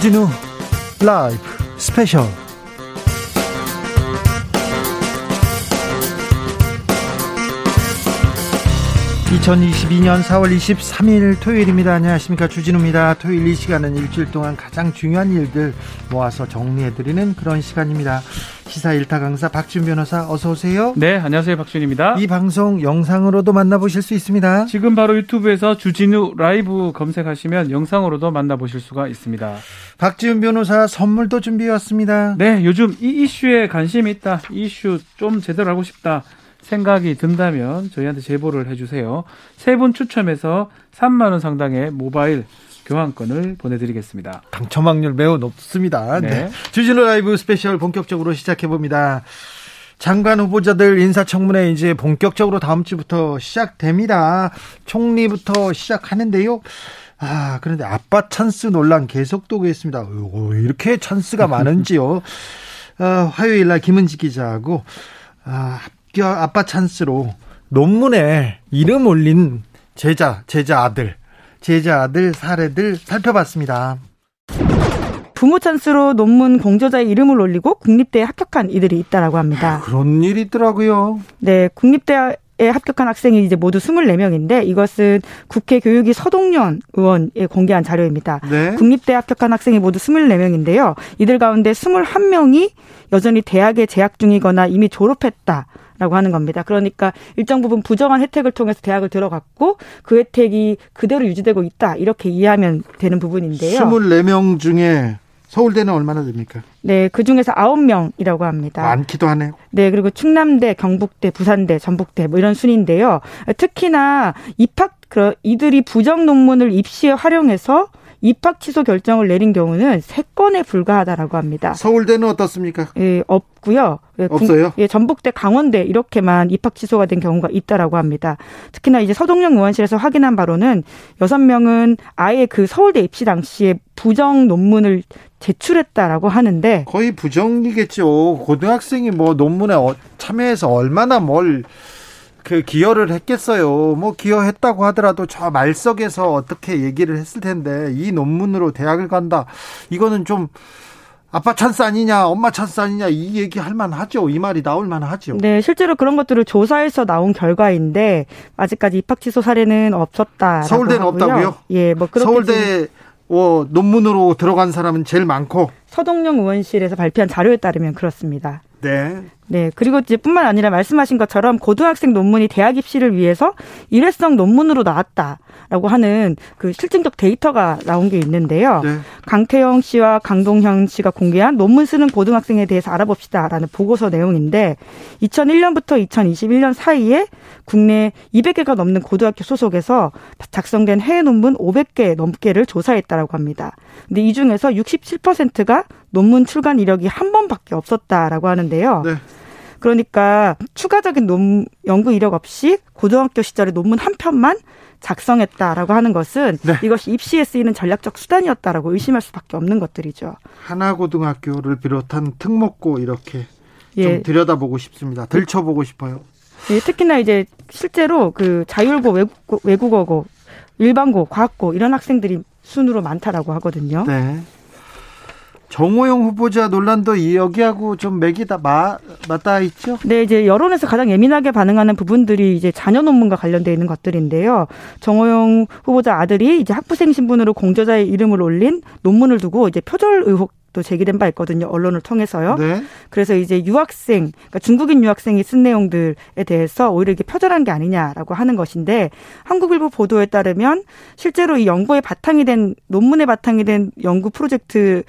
주진우 라이브 스페셜 2022년 4월 23일 토요일입니다. 안녕하십니까. 주진우입니다. 토요일 이 시간은 일주일 동안 가장 중요한 일들 모아서 정리해드리는 그런 시간입니다. 시사 일타 강사 박지훈 변호사 어서 오세요. 네, 안녕하세요. 박지훈입니다. 이 방송 영상으로도 만나보실 수 있습니다. 지금 바로 유튜브에서 주진우 라이브 검색하시면 영상으로도 만나보실 수가 있습니다. 박지훈 변호사 선물도 준비해 왔습니다. 네, 요즘 이 이슈에 관심이 있다. 이 이슈 좀 제대로 알고 싶다. 생각이 든다면 저희한테 제보를 해주세요. 세 분 추첨해서 3만 원 상당의 모바일 교환권을 보내드리겠습니다. 당첨 확률 매우 높습니다. 네. 네. 주진우 라이브 스페셜 본격적으로 시작해 봅니다. 장관 후보자들 인사청문회 이제 본격적으로 다음 주부터 시작됩니다. 총리부터 시작하는데요. 아, 그런데 아빠 찬스 논란 계속되고 있습니다. 이렇게 찬스가 많은지요. 어, 화요일 날 김은지 기자하고 아, 학교 아빠 찬스로 논문에 이름 올린 제자, 제자 아들, 제자 아들 사례들 살펴봤습니다. 부모 찬스로 논문 공저자의 이름을 올리고 국립대에 합격한 이들이 있다라고 합니다. 그런 일이 있더라고요. 네, 국립대 에 합격한 학생이 이제 모두 24명인데 이것은 국회 교육위 서동연 의원에 공개한 자료입니다. 네. 국립대 합격한 학생이 모두 24명인데요. 이들 가운데 21명이 여전히 대학에 재학 중이거나 이미 졸업했다. 라고 하는 겁니다. 그러니까 일정 부분 부정한 혜택을 통해서 대학을 들어갔고 그 혜택이 그대로 유지되고 있다. 이렇게 이해하면 되는 부분인데요. 24명 중에 서울대는 얼마나 됩니까? 네, 그 중에서 9명이라고 합니다. 많기도 하네요. 네, 그리고 충남대, 경북대, 부산대, 전북대 뭐 이런 순인데요. 특히나 입학 그 이들이 부정 논문을 입시에 활용해서 입학 취소 결정을 내린 경우는 세 건에 불과하다라고 합니다. 서울대는 어떻습니까? 예, 없고요. 예, 없어요? 예, 전북대, 강원대 이렇게만 입학 취소가 된 경우가 있다라고 합니다. 특히나 이제 서동영 의원실에서 확인한 바로는 여섯 명은 아예 그 서울대 입시 당시에 부정 논문을 제출했다라고 하는데 거의 부정이겠죠. 고등학생이 뭐 논문에 어, 참여해서 얼마나 뭘 그 기여를 했겠어요. 뭐 기여했다고 하더라도 저 말석에서 어떻게 얘기를 했을 텐데 이 논문으로 대학을 간다. 이거는 좀 아빠 찬스 아니냐, 엄마 찬스 아니냐 이 얘기 할 만하죠. 이 말이 나올 만하죠. 네, 실제로 그런 것들을 조사해서 나온 결과인데 아직까지 입학 취소 사례는 없었다. 서울대는 하고요. 없다고요? 예, 뭐 그렇게 서울대 어, 논문으로 들어간 사람은 제일 많고 서동영 의원실에서 발표한 자료에 따르면 그렇습니다. 네. 네. 그리고 이제 뿐만 아니라 말씀하신 것처럼 고등학생 논문이 대학 입시를 위해서 일회성 논문으로 나왔다라고 하는 그 실증적 데이터가 나온 게 있는데요. 네. 강태영 씨와 강동현 씨가 공개한 논문 쓰는 고등학생에 대해서 알아봅시다라는 보고서 내용인데 2001년부터 2021년 사이에 국내 200개가 넘는 고등학교 소속에서 작성된 해외 논문 500개 넘게를 조사했다라고 합니다. 근데 이 중에서 67%가 논문 출간 이력이 한 번밖에 없었다라고 하는데요. 네. 그러니까 추가적인 논, 연구 이력 없이 고등학교 시절에 논문 한 편만 작성했다라고 하는 것은 네. 이것이 입시에 쓰이는 전략적 수단이었다라고 의심할 수밖에 없는 것들이죠. 하나고등학교를 비롯한 특목고 이렇게 예. 좀 들여다보고 싶습니다. 들춰보고 싶어요. 예, 특히나 이제 실제로 그 자율고 외국고, 외국어고 일반고 과학고 이런 학생들이 순으로 많다라고 하거든요. 네. 정호영 후보자 논란도 여기하고 좀 맥이 다 마, 맞닿아 있죠? 네, 이제 여론에서 가장 예민하게 반응하는 부분들이 이제 자녀 논문과 관련돼 있는 것들인데요. 정호영 후보자 아들이 이제 학부생 신분으로 공저자의 이름을 올린 논문을 두고 이제 표절 의혹 또 제기된 바 있거든요. 언론을 통해서요. 네. 그래서 이제 유학생, 그러니까 중국인 유학생이 쓴 내용들에 대해서 오히려 이게 표절한 게 아니냐라고 하는 것인데 한국일보 보도에 따르면 실제로 이 연구의 바탕이 된 논문의 바탕이 된 연구 프로젝트에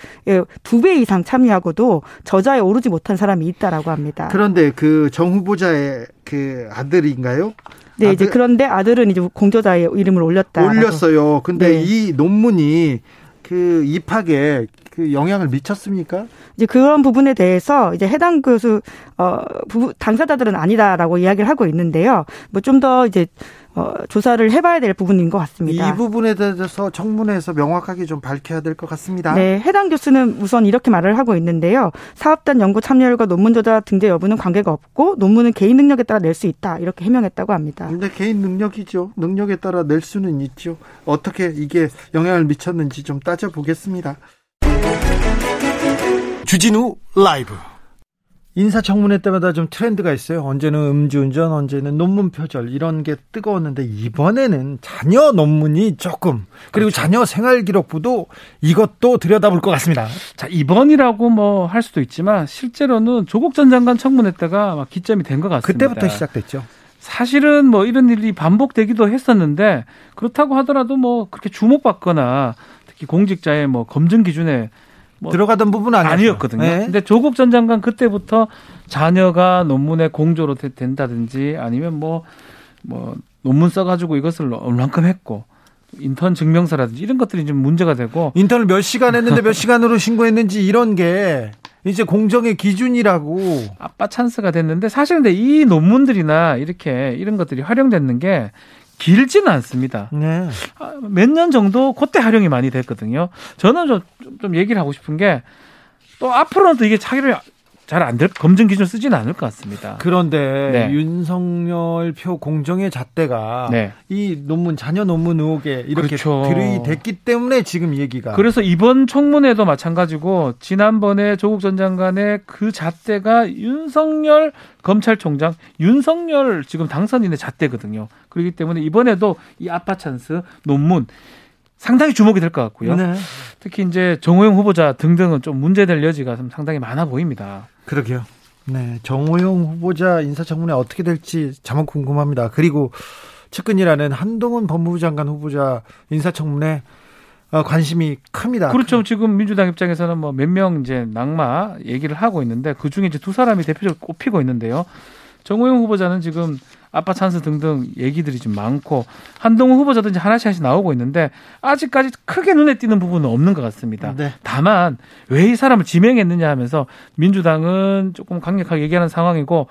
두 배 이상 참여하고도 저자에 오르지 못한 사람이 있다라고 합니다. 그런데 그 정 후보자의 그 아들인가요? 네, 아들? 이제 그런데 아들은 이제 공저자의 이름을 올렸다. 올렸어요. 근데 네. 이 논문이 그 입학에 그 영향을 미쳤습니까? 이제 그런 부분에 대해서 이제 해당 교수 어 부부, 당사자들은 아니다라고 이야기를 하고 있는데요. 뭐 좀 더 이제 어, 조사를 해봐야 될 부분인 것 같습니다. 이 부분에 대해서 청문회에서 명확하게 좀 밝혀야 될 것 같습니다. 네, 해당 교수는 우선 이렇게 말을 하고 있는데요. 사업단 연구 참여율과 논문 저자 등재 여부는 관계가 없고 논문은 개인 능력에 따라 낼 수 있다 이렇게 해명했다고 합니다. 근데 개인 능력이죠. 능력에 따라 낼 수는 있죠. 어떻게 이게 영향을 미쳤는지 좀 따져보겠습니다. 주진우 라이브 인사청문회 때마다 좀 트렌드가 있어요. 언제는 음주운전, 언제는 논문 표절 이런 게 뜨거웠는데 이번에는 자녀 논문이 조금 그리고 그렇죠. 자녀 생활기록부도 이것도 들여다볼 것 같습니다. 자 이번이라고 뭐 할 수도 있지만 실제로는 조국 전 장관 청문회 때가 막 기점이 된 것 같습니다. 그때부터 시작됐죠. 사실은 뭐 이런 일이 반복되기도 했었는데 그렇다고 하더라도 뭐 그렇게 주목받거나 특히 공직자의 뭐 검증 기준에 뭐 들어가던 부분은 아니었거든요. 네. 근데 조국 전 장관 그때부터 자녀가 논문에 공조로 된다든지 아니면 뭐뭐 뭐 논문 써가지고 이것을 얼만큼 했고 인턴 증명서라든지 이런 것들이 좀 문제가 되고 인턴을 몇 시간 했는데 몇 시간으로 신고했는지 이런 게 이제 공정의 기준이라고 아빠 찬스가 됐는데 사실 근데 이 논문들이나 이렇게 이런 것들이 활용됐는 게 길지는 않습니다. 네. 아, 몇년 정도 그때 활용이 많이 됐거든요. 저는 좀, 좀 얘기를 하고 싶은 게 또 앞으로는 또 이게 차기를 잘 안 될 검증 기준 쓰지는 않을 것 같습니다. 그런데 네. 윤석열 표 공정의 잣대가 네. 이 논문 자녀 논문 의혹에 이렇게 그렇죠. 들이댔기 때문에 지금 얘기가 그래서 이번 청문회도 마찬가지고 지난번에 조국 전 장관의 그 잣대가 윤석열 검찰총장 윤석열 지금 당선인의 잣대거든요. 그렇기 때문에 이번에도 이 아빠 찬스 논문 상당히 주목이 될 것 같고요. 네. 특히 이제 정호영 후보자 등등은 좀 문제될 여지가 상당히 많아 보입니다. 그러게요. 네, 정호영 후보자 인사청문회 어떻게 될지 정말 궁금합니다. 그리고 측근이라는 한동훈 법무부 장관 후보자 인사청문회 어, 관심이 큽니다. 그렇죠. 지금 민주당 입장에서는 뭐 몇 명 이제 낙마 얘기를 하고 있는데 그 중에 이제 두 사람이 대표적으로 꼽히고 있는데요. 정호영 후보자는 지금 아빠 찬스 등등 얘기들이 좀 많고 한동훈 후보자도 이제 하나씩 하나씩 나오고 있는데 아직까지 크게 눈에 띄는 부분은 없는 것 같습니다. 네. 다만 왜 이 사람을 지명했느냐 하면서 민주당은 조금 강력하게 얘기하는 상황이고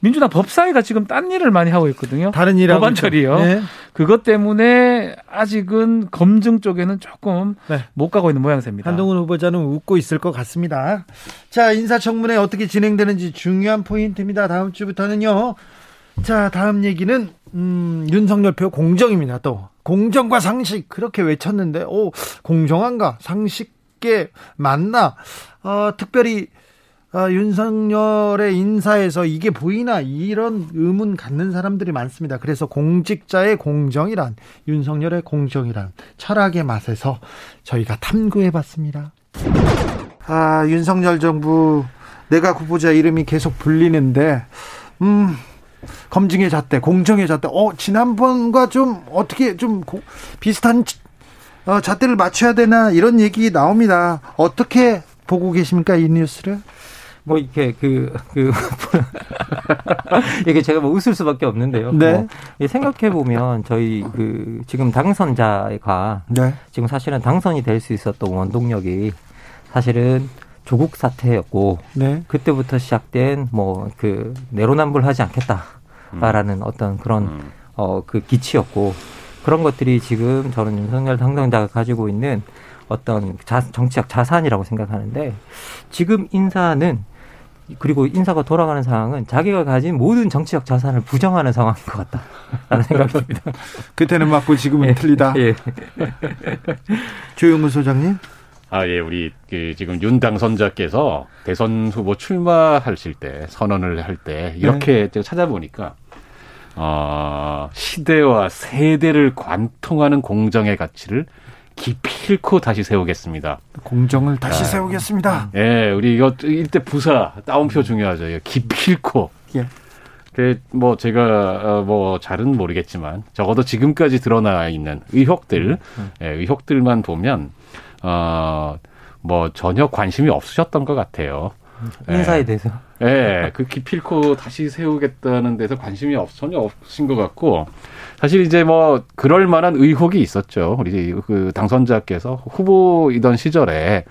민주당 법사위가 지금 딴 일을 많이 하고 있거든요. 다른 일 법안 처리요. 네. 그것 때문에 아직은 검증 쪽에는 조금 네. 못 가고 있는 모양새입니다. 한동훈 후보자는 웃고 있을 것 같습니다. 자, 인사청문회 어떻게 진행되는지 중요한 포인트입니다. 다음 주부터는요. 자, 다음 얘기는 음, 윤석열표 공정입니다. 또 공정과 상식 그렇게 외쳤는데, 오 공정한가? 상식계 맞나? 어, 특별히 어, 윤석열의 인사에서 이게 보이나 이런 의문 갖는 사람들이 많습니다. 그래서 공직자의 공정이란 윤석열의 공정이란 철학의 맛에서 저희가 탐구해봤습니다. 아 윤석열 정부 내가 후보자 이름이 계속 불리는데 음 검증의 잣대, 공정의 잣대. 어, 지난번과 좀 어떻게 좀 고, 비슷한 어, 잣대를 맞춰야 되나 이런 얘기 나옵니다. 어떻게 보고 계십니까 이 뉴스를? 뭐 이렇게 그, 그, 이게 제가 뭐 웃을 수밖에 없는데요. 네. 뭐 생각해 보면 저희 그 지금 당선자가 네. 지금 사실은 당선이 될 수 있었던 원동력이 사실은 조국 사태였고 네. 그때부터 시작된 뭐 그 내로남불하지 않겠다라는 음. 어떤 그런 음. 어그 기치였고 그런 것들이 지금 저는 윤석열 당선자가 가지고 있는 어떤 자, 정치적 자산이라고 생각하는데 지금 인사는 그리고 인사가 돌아가는 상황은 자기가 가진 모든 정치적 자산을 부정하는 상황인 것 같다라는 생각이 듭니다. 그때는 맞고 지금은 예, 틀리다. 예. 조영근 소장님. 아, 예, 우리 그 지금 윤 당선자께서 대선 후보 출마하실 때 선언을 할 때 이렇게 네. 찾아보니까 어, 시대와 세대를 관통하는 공정의 가치를 깊이 잃고 다시 세우겠습니다. 공정을 다시 아, 세우겠습니다. 예, 우리 이거 이때 부사 따옴표 중요하죠. 깊이 잃고. 예. 그뭐 제가 어, 뭐 잘은 모르겠지만 적어도 지금까지 드러나 있는 의혹들, 음, 음. 예, 의혹들만 보면 어 뭐 전혀 관심이 없으셨던 것 같아요. 인사에 예. 대해서. 예, 그 기필코 다시 세우겠다는 데서 관심이 없, 전혀 없으신 것 같고, 사실 이제 뭐, 그럴 만한 의혹이 있었죠. 우리 그 당선자께서 후보이던 시절에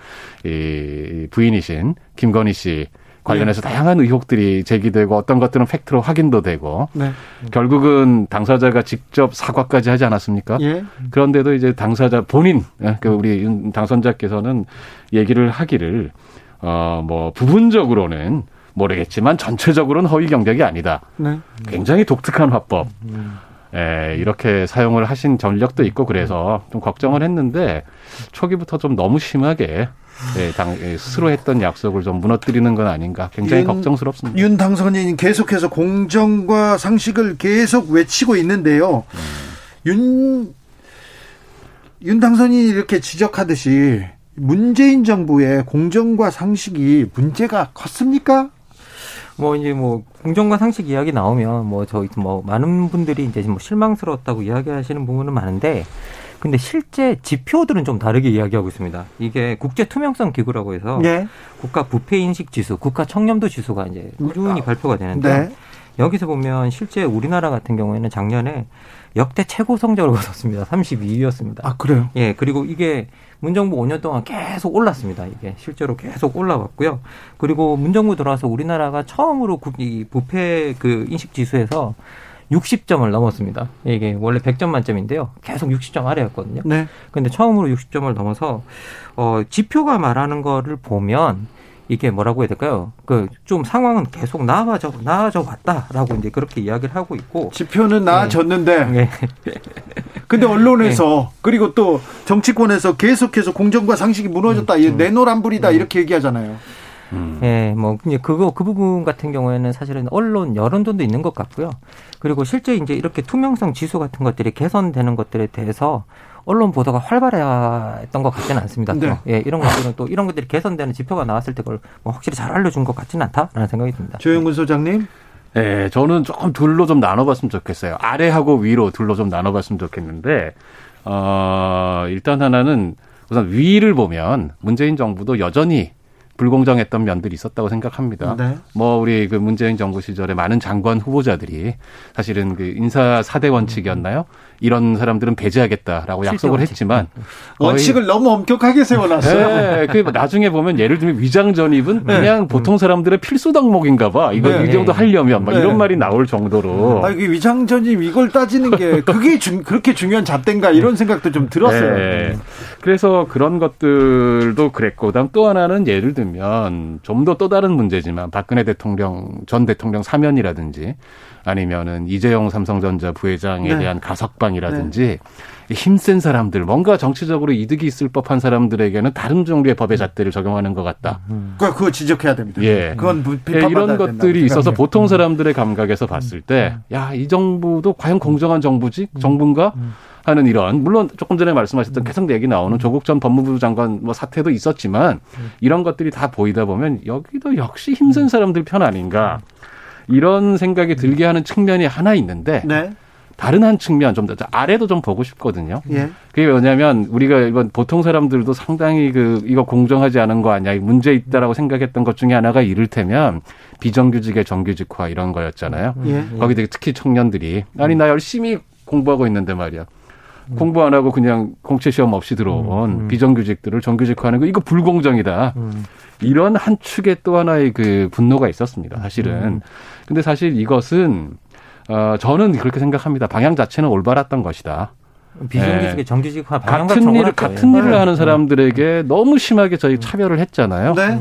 이 부인이신 김건희 씨 관련해서 네. 다양한 의혹들이 제기되고 어떤 것들은 팩트로 확인도 되고 네. 결국은 당사자가 직접 사과까지 하지 않았습니까? 예. 그런데도 이제 당사자 본인 예, 그 우리 당선자께서는 얘기를 하기를 어, 뭐, 부분적으로는 모르겠지만 전체적으로는 허위 경력이 아니다. 네. 굉장히 독특한 화법. 예, 이렇게 사용을 하신 전력도 있고 그래서 좀 걱정을 했는데 초기부터 좀 너무 심하게 예, 당 예, 스스로 했던 약속을 좀 무너뜨리는 건 아닌가 굉장히 윤, 걱정스럽습니다. 윤 당선인 계속해서 공정과 상식을 계속 외치고 있는데요. 음. 윤, 윤 당선인이 이렇게 지적하듯이 문재인 정부의 공정과 상식이 문제가 컸습니까? 뭐 이제 뭐 공정과 상식 이야기 나오면 뭐 저희 뭐 많은 분들이 이제 뭐 실망스러웠다고 이야기하시는 부분은 많은데 근데 실제 지표들은 좀 다르게 이야기하고 있습니다. 이게 국제 투명성 기구라고 해서 네. 국가 부패 인식 지수, 국가 청렴도 지수가 이제 꾸준히 아, 발표가 되는데 네. 여기서 보면 실제 우리나라 같은 경우에는 작년에 역대 최고 성적을 거뒀습니다. 32위였습니다. 아, 그래요? 예, 그리고 이게 문정부 5년 동안 계속 올랐습니다. 이게 실제로 계속 올라왔고요. 그리고 문정부 들어와서 우리나라가 처음으로 이 부패 그 인식 지수에서 60점을 넘었습니다. 이게 원래 100점 만점인데요. 계속 60점 아래였거든요. 네. 근데 처음으로 60점을 넘어서 어 지표가 말하는 거를 보면 이게 뭐라고 해야 될까요? 그 좀 상황은 계속 나아져 나아져 왔다라고 이제 그렇게 이야기를 하고 있고 지표는 나아졌는데 네. 네. 근데 언론에서 네. 그리고 또 정치권에서 계속해서 공정과 상식이 무너졌다. 음, 내노란불이다 음. 이렇게 얘기하잖아요. 음. 예, 뭐 이제 그거 그 부분 같은 경우에는 사실은 언론 여론전도 있는 것 같고요. 그리고 실제 이제 이렇게 투명성 지수 같은 것들이 개선되는 것들에 대해서 언론 보도가 활발했던 것 같지는 않습니다. 네. 예, 이런 것들은 또 이런 것들이 개선되는 지표가 나왔을 때 그걸 뭐 확실히 잘 알려준 것 같지는 않다라는 생각이 듭니다. 조영근 소장님. 네, 저는 조금 둘로 좀 나눠봤으면 좋겠어요. 아래하고 위로 둘로 좀 나눠봤으면 좋겠는데, 어, 일단 하나는 우선 위를 보면 문재인 정부도 여전히 불공정했던 면들이 있었다고 생각합니다. 네. 뭐 우리 그 문재인 정부 시절에 많은 장관 후보자들이 사실은 그 인사 사대 원칙이었나요? 이런 사람들은 배제하겠다라고 약속을 원칙. 했지만 원칙을 너무 엄격하게 세워놨어요. 네, 그 나중에 보면 예를 들면 위장 전입은 네. 그냥 보통 사람들의 필수 덕목인가봐. 이거 네. 이 정도 하려면 막 이런 네. 말이 나올 정도로. 아, 이게 위장 전입 이걸 따지는 게 그게 중, 그렇게 중요한 잣대인가 이런 생각도 좀 들었어요. 네. 그래서 그런 것들도 그랬고, 그다음 또 하나는 예를 들면 좀 더 또 다른 문제지만 박근혜 대통령 전 대통령 사면이라든지 아니면은 이재용 삼성전자 부회장에 네. 대한 가석방이라든지 네. 힘센 사람들, 뭔가 정치적으로 이득이 있을 법한 사람들에게는 다른 종류의 법의 잣대를 적용하는 것 같다. 음. 그거 지적해야 됩니다. 예. 그건 예, 이런 것들이 있어서 보통 사람들의 감각에서 봤을 때, 음. 야, 이 정부도 과연 공정한 정부지? 음. 정부인가? 하는 이런 물론 조금 전에 말씀하셨던 계속 얘기 나오는 조국 전 법무부 장관 뭐 사태도 있었지만 이런 것들이 다 보이다 보면 여기도 역시 힘센 사람들 편 아닌가 이런 생각이 들게 하는 측면이 하나 있는데 네. 다른 한 측면 좀 더 아래도 좀 보고 싶거든요. 예. 그게 뭐냐면 우리가 이번 보통 사람들도 상당히 그 이거 공정하지 않은 거 아니야 문제 있다라고 생각했던 것 중에 하나가 이를테면 비정규직의 정규직화 이런 거였잖아요. 예. 거기 특히 청년들이 아니 나 열심히 공부하고 있는데 말이야. 음. 공부 안 하고 그냥 공채 시험 없이 들어온 음, 음. 비정규직들을 정규직화하는 거 이거 불공정이다. 음. 이런 한 축의 또 하나의 그 분노가 있었습니다. 사실은. 음. 근데 사실 이것은 어 저는 그렇게 생각합니다. 방향 자체는 올바랐던 것이다. 비정규직의 네. 정규직화 같은 일을 같은 일을 네. 하는 사람들에게 너무 심하게 저희 차별을 했잖아요. 네.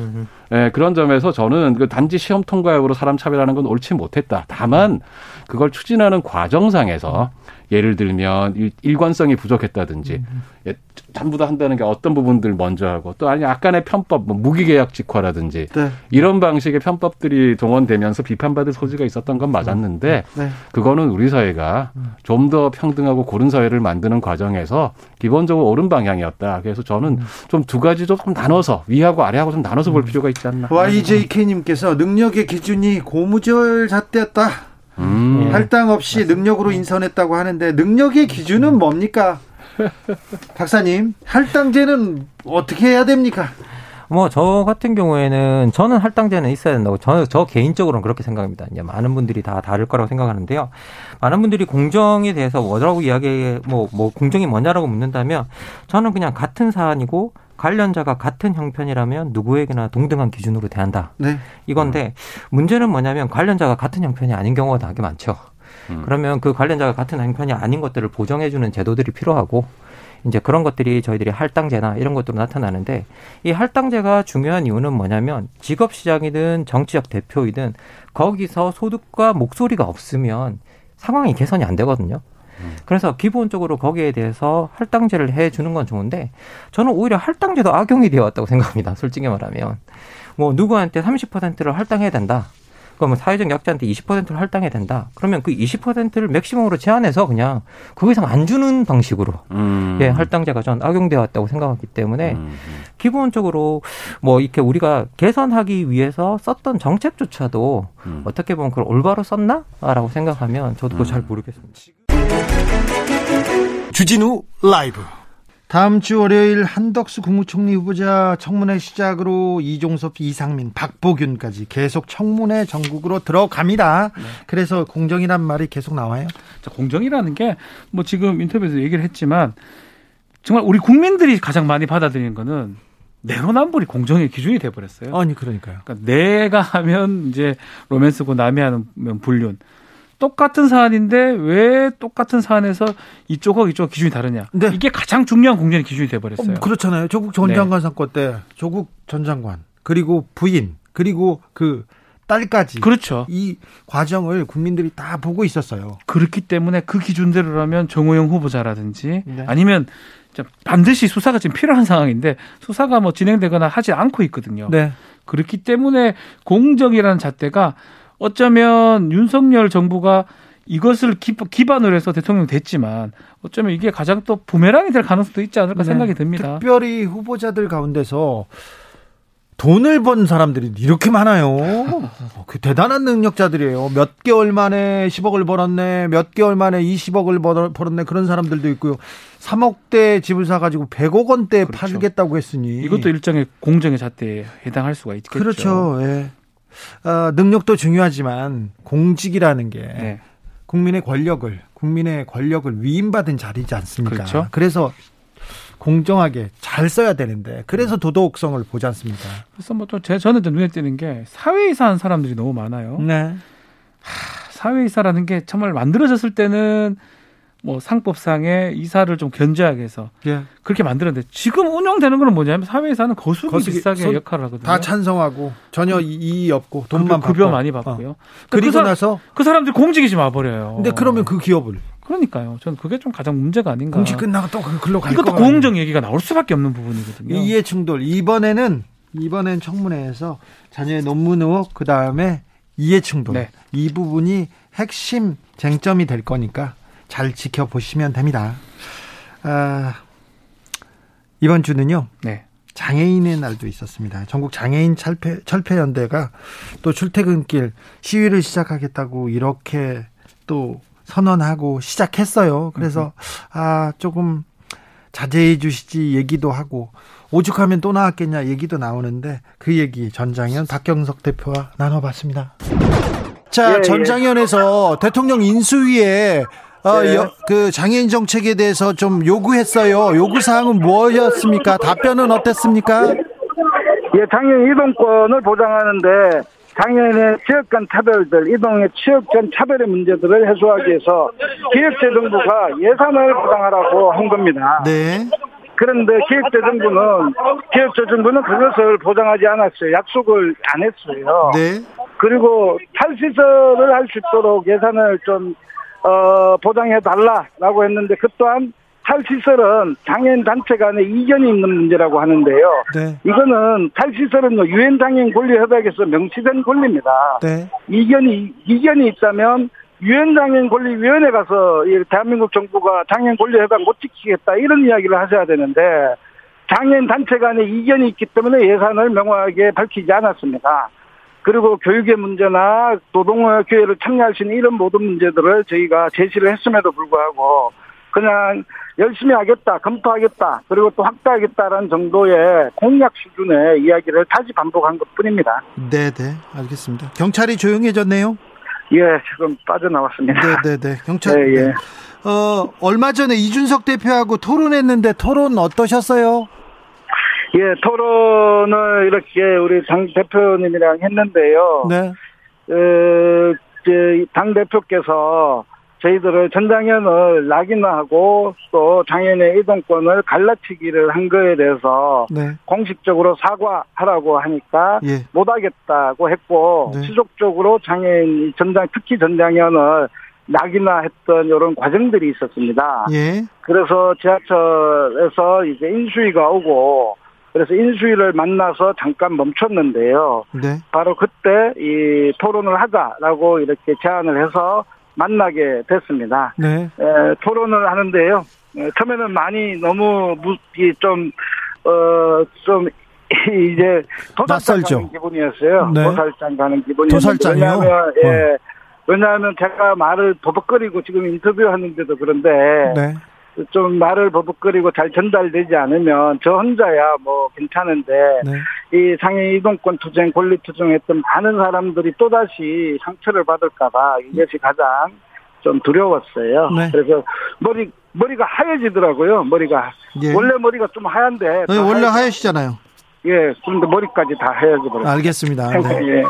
네. 그런 점에서 저는 그 단지 시험 통과역으로 사람 차별하는 건 옳지 못했다. 다만 그걸 추진하는 과정상에서 예를 들면 일관성이 부족했다든지 음. 예, 전부 다 한다는 게 어떤 부분들 먼저 하고 또 아니 약간의 편법 뭐 무기계약 직화라든지 네. 이런 방식의 편법들이 동원되면서 비판받을 소지가 있었던 건 맞았는데 네. 그거는 우리 사회가 음. 좀더 평등하고 고른 사회를 만드는 과정에서 기본적으로 옳은 방향이었다. 그래서 저는 음. 좀두 가지 좀 나눠서 위하고 아래하고 좀 나눠서 볼 필요가 있지 않나. YJK님께서 능력의 기준이 고무줄 잣대였다. 음. 할당 없이 맞습니다. 능력으로 인선했다고 하는데 능력의 기준은 뭡니까? 박사님, 할당제는 어떻게 해야 됩니까? 뭐 저 같은 경우에는 저는 할당제는 있어야 된다고 저는 저 개인적으로는 그렇게 생각합니다. 이제 많은 분들이 다 다를 거라고 생각하는데요. 많은 분들이 공정에 대해서 뭐라고 이야기 뭐뭐 뭐 공정이 뭐냐라고 묻는다면 저는 그냥 같은 사안이고 관련자가 같은 형편이라면 누구에게나 동등한 기준으로 대한다. 네. 이건데 문제는 뭐냐면 관련자가 같은 형편이 아닌 경우가 되게 많죠. 음. 그러면 그 관련자가 같은 형편이 아닌 것들을 보정해주는 제도들이 필요하고 이제 그런 것들이 저희들이 할당제나 이런 것들로 나타나는데 이 할당제가 중요한 이유는 뭐냐면 직업 시장이든 정치적 대표이든 거기서 소득과 목소리가 없으면 상황이 개선이 안 되거든요. 그래서 기본적으로 거기에 대해서 할당제를 해주는 건 좋은데 저는 오히려 할당제도 악용이 되어 왔다고 생각합니다. 솔직히 말하면 뭐 누구한테 30%를 할당해야 된다. 그러면 사회적 약자한테 20%를 할당해야 된다. 그러면 그 20%를 맥시멈으로 제한해서 그냥 그 이상 안 주는 방식으로 음. 예, 할당제가 전 악용되어 왔다고 생각하기 때문에 음. 기본적으로 뭐 이렇게 우리가 개선하기 위해서 썼던 정책조차도 음. 어떻게 보면 그걸 올바로 썼나라고 생각하면 저도 그걸 잘 음. 모르겠습니다. 주진우 라이브 다음 주 월요일 한덕수 국무총리 후보자 청문회 시작으로 이종섭, 이상민, 박보균까지 계속 청문회 전국으로 들어갑니다. 네. 그래서 공정이란 말이 계속 나와요. 자, 공정이라는 게 뭐 지금 인터뷰에서 얘기를 했지만 정말 우리 국민들이 가장 많이 받아들이는 거는 내로남불이 공정의 기준이 돼버렸어요. 아니 그러니까요. 그러니까 내가 하면 이제 로맨스고 남이 하면 불륜. 똑같은 사안인데 왜 똑같은 사안에서 이쪽하고 이쪽 기준이 다르냐? 네. 이게 가장 중요한 공정의 기준이 돼버렸어요. 어, 그렇잖아요. 조국 전 네. 장관 네. 사건 때 조국 전 장관 그리고 부인 그리고 그 딸까지 그렇죠. 이 과정을 국민들이 다 보고 있었어요. 그렇기 때문에 그 기준대로라면 정호영 후보자라든지 네. 아니면 반드시 수사가 지금 필요한 상황인데 수사가 뭐 진행되거나 하지 않고 있거든요. 네. 그렇기 때문에 공정이라는 잣대가 어쩌면 윤석열 정부가 이것을 기반으로 해서 대통령 됐지만 어쩌면 이게 가장 또 부메랑이 될 가능성도 있지 않을까 네. 생각이 듭니다. 특별히 후보자들 가운데서 돈을 번 사람들이 이렇게 많아요. 그 대단한 능력자들이에요. 몇 개월 만에 10억을 벌었네, 몇 개월 만에 20억을 벌었네 그런 사람들도 있고요. 3억대 집을 사가지고 100억 원대 그렇죠. 팔겠다고 했으니 이것도 일종의 공정의 잣대에 해당할 수가 있겠죠. 그렇죠. 예. 어, 능력도 중요하지만 공직이라는 게 네. 국민의 권력을 국민의 권력을 위임받은 자리지 않습니까? 그렇죠. 그래서 공정하게 잘 써야 되는데 그래서 도덕성을 보지 않습니까? 그래서 뭐 또 제 저는 눈에 띄는 게 사회이사 한 사람들이 너무 많아요. 네. 하, 사회이사라는 게 정말 만들어졌을 때는 뭐 상법상의 이사를 좀 견제하게 해서 예. 그렇게 만들었는데 지금 운영되는 거는 뭐냐면 사회에서는 거수기, 거수기 비싸게 서, 역할을 하거든요. 다 찬성하고 전혀 그 이의 없고 돈만 급여 받고. 많이 받고요. 어. 그리고 그 나서 그 사람들이 공직이 좀 와버려요. 근데 그러면 그 기업을 그러니까요. 저는 그게 좀 가장 문제가 아닌가. 공직 끝나고 또그 글로 갈 이것도 공정 얘기가 나올 수밖에 없는 부분이거든요. 이해 충돌 이번에는 이번엔 청문회에서 자녀의 논문 의혹 그 다음에 이해 충돌 네. 이 부분이 핵심 쟁점이 될 거니까 잘 지켜보시면 됩니다. 아, 이번 주는요. 네. 장애인의 날도 있었습니다. 전국 장애인 철폐, 철폐연대가 또 출퇴근길 시위를 시작하겠다고 이렇게 또 선언하고 시작했어요. 그래서, 아, 조금 자제해 주시지 얘기도 하고, 오죽하면 또 나왔겠냐 얘기도 나오는데, 그 얘기 전장현 박경석 대표와 나눠봤습니다. 자, 예, 예. 전장현에서 예. 대통령 인수위에 어, 네. 여, 그 장애인 정책에 대해서 좀 요구했어요. 요구 사항은 무엇이었습니까? 답변은 어땠습니까? 예, 장애인 이동권을 보장하는데 장애인의 지역 간 차별들, 이동의 지역 간 차별의 문제들을 해소하기 위해서 기획재정부가 예산을 보장하라고 한 겁니다. 네. 그런데 기획재정부는 기획재정부는 그것을 보장하지 않았어요. 약속을 안 했어요. 네. 그리고 탈시설을 할 수 있도록 예산을 좀 어, 보장해 달라라고 했는데 그 또한 탈시설은 장애인 단체 간에 이견이 있는 문제라고 하는데요. 네. 이거는 탈시설은 유엔 장애인 권리 협약에서 명시된 권리입니다. 네. 이견이 이견이 있다면 유엔 장애인 권리 위원회 가서 대한민국 정부가 장애인 권리 협약 못 지키겠다 이런 이야기를 하셔야 되는데 장애인 단체 간에 이견이 있기 때문에 예산을 명확하게 밝히지 않았습니다. 그리고 교육의 문제나 노동의 기회를 참여할 수 있는 이런 모든 문제들을 저희가 제시를 했음에도 불구하고 그냥 열심히 하겠다, 검토하겠다, 그리고 또 확대하겠다라는 정도의 공약 수준의 이야기를 다시 반복한 것 뿐입니다. 네, 네, 알겠습니다. 경찰이 조용해졌네요? 예, 지금 빠져나왔습니다. 네, 네, 네. 경찰. 네, 예. 네. 어, 얼마 전에 이준석 대표하고 토론했는데 토론 어떠셨어요? 예, 토론을 이렇게 우리 당 대표님이랑 했는데요. 네. 어, 이제 당 대표께서 저희들을 전장현을 낙인화하고 또 장현의 이동권을 갈라치기를 한 거에 대해서 네. 공식적으로 사과하라고 하니까 예. 못하겠다고 했고 네. 지속적으로 장애인 전장 특히 전장현을 낙이나 했던 이런 과정들이 있었습니다. 예. 그래서 지하철에서 이제 인수위가 오고 그래서 인수위를 만나서 잠깐 멈췄는데요. 네. 바로 그때 이 토론을 하자라고 이렇게 제안을 해서 만나게 됐습니다. 네. 에, 토론을 하는데요. 에, 처음에는 많이 너무 무, 좀, 어, 좀, 이제 도살장 가는 기분이었어요. 네. 도살장 가는. 도살장이요? 왜냐하면, 예. 어. 왜냐하면 제가 말을 버벅거리고 지금 인터뷰하는데도 그런데. 네. 좀 말을 버벅거리고 잘 전달되지 않으면 저 혼자야 뭐 괜찮은데 네. 이 상해 이동권 투쟁 권리 투쟁했던 많은 사람들이 또다시 상처를 받을까봐 이것이 가장 좀 두려웠어요. 네. 그래서 머리 머리가 하얘지더라고요. 머리가 예. 원래 머리가 좀 하얀데 네, 원래 하얘시잖아요. 예, 그런데 머리까지 다 해야지. 알겠습니다. 네. 예.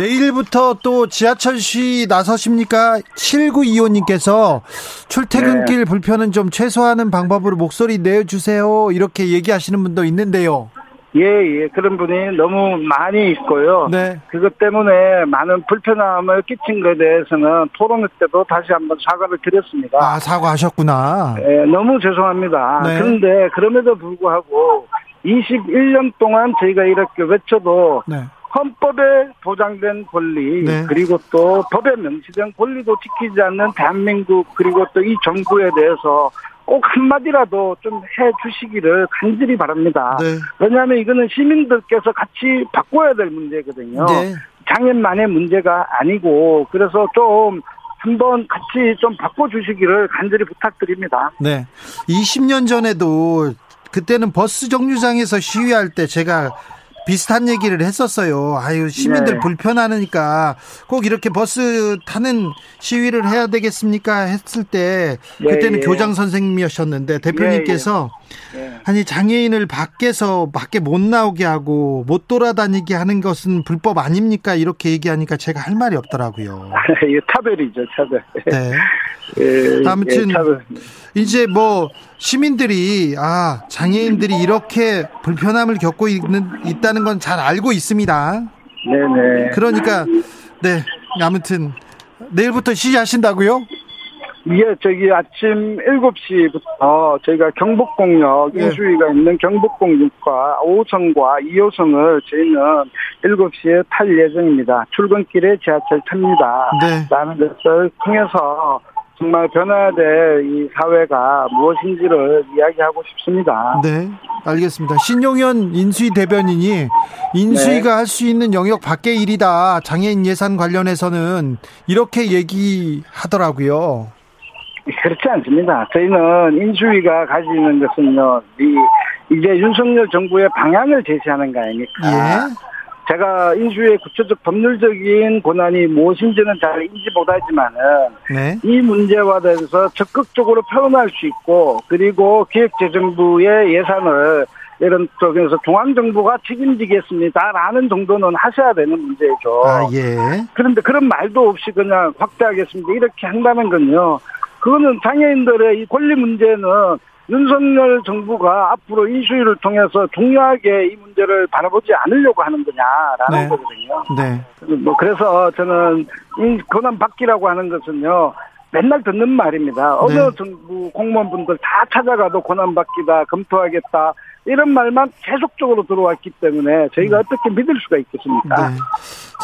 내일부터 또 지하철 시 나서십니까? 7925님께서 출퇴근길 네. 불편은 좀 최소화하는 방법으로 목소리 내주세요. 이렇게 얘기하시는 분도 있는데요. 예, 예. 그런 분이 너무 많이 있고요. 네. 그것 때문에 많은 불편함을 끼친 것에 대해서는 토론 때도 다시 한번 사과를 드렸습니다. 아, 사과하셨구나. 예, 너무 죄송합니다. 네. 그런데 그럼에도 불구하고 21년 동안 저희가 이렇게 외쳐도 네. 헌법에 보장된 권리 네. 그리고 또 법에 명시된 권리도 지키지 않는 대한민국 그리고 또 이 정부에 대해서 꼭 한마디라도 좀 해 주시기를 간절히 바랍니다. 네. 왜냐하면 이거는 시민들께서 같이 바꿔야 될 문제거든요. 네. 장애만의 문제가 아니고 그래서 좀 한번 같이 좀 바꿔주시기를 간절히 부탁드립니다. 네. 20년 전에도 그때는 버스 정류장에서 시위할 때 제가 비슷한 얘기를 했었어요. 아유, 시민들 네. 불편하니까 꼭 이렇게 버스 타는 시위를 해야 되겠습니까? 했을 때 그때는 예, 예. 교장 선생님이셨는데 대표님께서 예, 예. 아니 장애인을 밖에서 밖에 못 나오게 하고 못 돌아다니게 하는 것은 불법 아닙니까? 이렇게 얘기하니까 제가 할 말이 없더라고요. 이 차별이죠, 차별. 네. 예, 아무튼 예, 이제 뭐 시민들이 아 장애인들이 이렇게 불편함을 겪고 있는 있다는 건 잘 알고 있습니다. 네네. 그러니까 네 아무튼 내일부터 시위하신다고요? 예, 저기 아침 7시부터 저희가 경복공역 예. 인수위가 있는 경복공역과 5호선과 2호선을 저희는 7시에 탈 예정입니다. 출근길에 지하철 탑니다. 네. 라는 것을 통해서 정말 변화될 이 사회가 무엇인지를 이야기하고 싶습니다. 네, 알겠습니다. 신용현 인수위 대변인이 인수위가 네. 할수 있는 영역 밖의 일이다. 장애인 예산 관련해서는 이렇게 얘기하더라고요. 그렇지 않습니다. 저희는 인수위가 가지는 것은요, 이, 이제 윤석열 정부의 방향을 제시하는 거 아닙니까? 예. 제가 인수의 구체적 법률적인 권한이 무엇인지는 잘 인지 못하지만은 네. 이 문제와 대해서 적극적으로 표현할 수 있고 그리고 기획재정부의 예산을 이런 쪽에서 중앙정부가 책임지겠습니다라는 정도는 하셔야 되는 문제죠. 아, 예. 그런데 그런 말도 없이 그냥 확대하겠습니다. 이렇게 한다는 건요. 그거는 장애인들의 이 권리 문제는 윤석열 정부가 앞으로 인수위를 통해서 중요하게 이 문제를 바라보지 않으려고 하는 거냐라는 네. 거거든요. 네. 뭐 그래서 저는 이 권한 받기라고 하는 것은요. 맨날 듣는 말입니다. 어느 네. 정부 공무원분들 다 찾아가도 권한 받기다, 검토하겠다 이런 말만 계속적으로 들어왔기 때문에 저희가 음. 어떻게 믿을 수가 있겠습니까? 네.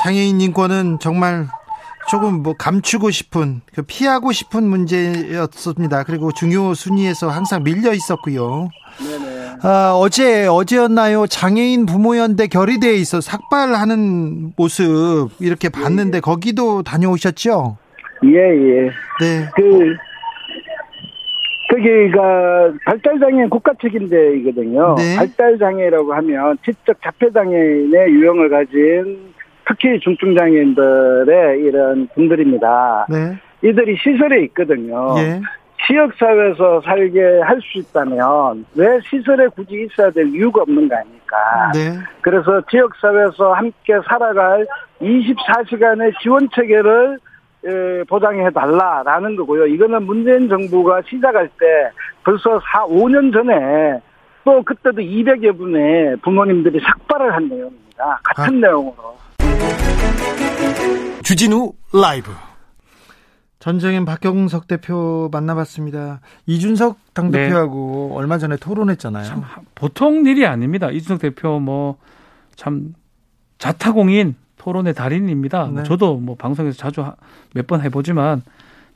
장애인 인권은 정말 조금 뭐 감추고 싶은 그 피하고 싶은 문제였습니다. 그리고 중요 순위에서 항상 밀려 있었고요. 네네. 아, 어제 어제였나요? 장애인 부모연대 결의대에 있어 삭발하는 모습 이렇게 봤는데 예, 예. 거기도 다녀오셨죠? 예 예. 네. 그 거기가 발달장애인 국가책임제이거든요. 네. 발달장애라고 하면 지적 자폐장애인의 유형을 가진 특히 중증장애인들의 이런 분들입니다. 네. 이들이 시설에 있거든요. 예. 지역사회에서 살게 할 수 있다면 왜 시설에 굳이 있어야 될 이유가 없는 거 아닙니까? 네. 그래서 지역사회에서 함께 살아갈 24시간의 지원 체계를 보장해 달라라는 거고요. 이거는 문재인 정부가 시작할 때 벌써 4, 5년 전에 또 그때도 200여 분의 부모님들이 삭발을 한 내용입니다. 같은 아. 내용으로. 주진우 라이브 전쟁인 박경석 대표 만나봤습니다. 이준석 당대표하고 네. 얼마 전에 토론했잖아요. 참 보통 일이 아닙니다. 이준석 대표 뭐 참 자타공인 토론의 달인입니다. 네. 저도 뭐 방송에서 자주 몇 번 해보지만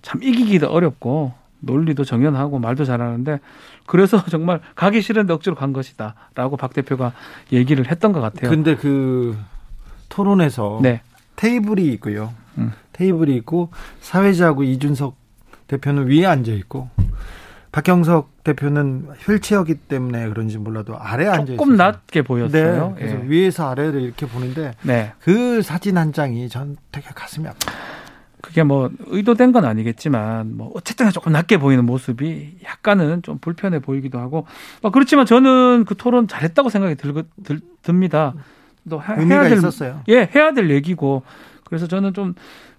참 이기기도 어렵고 논리도 정연하고 말도 잘하는데 그래서 정말 가기 싫은데 억지로 간 것이다라고 박 대표가 얘기를 했던 것 같아요. 근데 그 토론에서 네. 테이블이 있고요. 음. 테이블이 있고 사회자하고 이준석 대표는 위에 앉아 있고 박형석 대표는 휠체어기 때문에 그런지 몰라도 아래 앉아 있어요. 조금 낮게 보였어요. 네, 그래서 예. 위에서 아래를 이렇게 보는데 네. 그 사진 한 장이 전 되게 가슴이 아파. 그게 뭐 의도된 건 아니겠지만 뭐 어쨌든 조금 낮게 보이는 모습이 약간은 좀 불편해 보이기도 하고 뭐 그렇지만 저는 그 토론 잘했다고 생각이 들, 들 듭니다. 또 해, 의미가 해야 될, 있었어요. 예, 해야 될 얘기고 그래서 저는 좀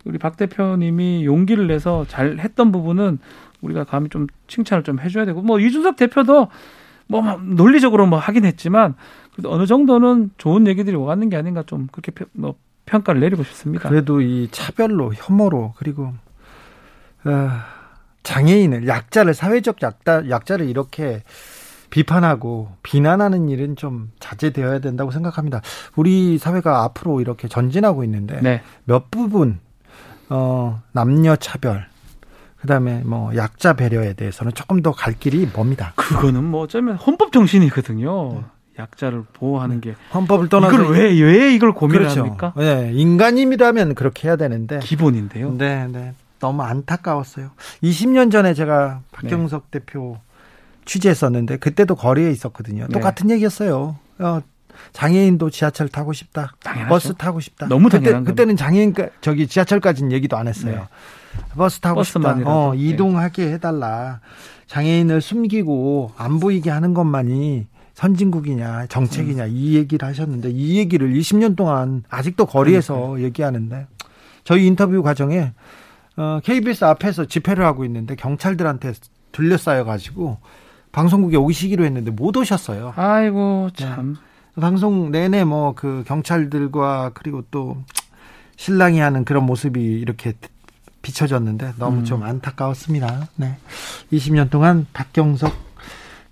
우리 박 대표님이 용기를 내서 잘 했던 부분은 우리가 감히 좀 칭찬을 좀 해줘야 되고 뭐 이준석 대표도 뭐 논리적으로 뭐 하긴 했지만 그래도 어느 정도는 좋은 얘기들이 오갔는 게 아닌가 좀 그렇게 뭐 평가를 내리고 싶습니다. 그래도 이 차별로 혐오로 그리고 어, 장애인을 약자를 사회적 약자 약자를 이렇게 비판하고 비난하는 일은 좀 자제되어야 된다고 생각합니다. 우리 사회가 앞으로 이렇게 전진하고 있는데 네. 몇 부분 어 남녀 차별 그다음에 뭐 약자 배려에 대해서는 조금 더 갈 길이 멉니다. 그거는 뭐 어쩌면 헌법 정신이거든요. 네. 약자를 보호하는 게 헌법을 떠나서 이걸 왜 왜 이걸 고민합니까? 그렇죠. 네, 인간임이라면 그렇게 해야 되는데 기본인데요. 네, 네. 너무 안타까웠어요. 20년 전에 제가 박경석 네. 대표 취재했었는데 그때도 거리에 있었거든요. 네. 똑같은 얘기였어요. 어, 장애인도 지하철 타고 싶다. 당연하죠. 버스 타고 싶다. 너무 당연한 그때, 그때 는 장애인 저기 지하철까지는 얘기도 안 했어요. 네. 버스 타고 싶다. 어, 네. 이동하게 해달라. 장애인을 숨기고 안 보이게 하는 것만이 선진국이냐 정책이냐 음. 이 얘기를 하셨는데 이 얘기를 20년 동안 아직도 거리에서 그러니까요. 얘기하는데 저희 인터뷰 과정에 어, KBS 앞에서 집회를 하고 있는데 경찰들한테 둘러싸여 가지고 방송국에 오시기로 했는데 못 오셨어요. 아이고 네. 참. 네. 방송 내내 뭐 그 경찰들과 그리고 또 신랑이 하는 그런 모습이 이렇게 비춰졌는데 너무 음. 좀 안타까웠습니다. 네. 20년 동안 박경석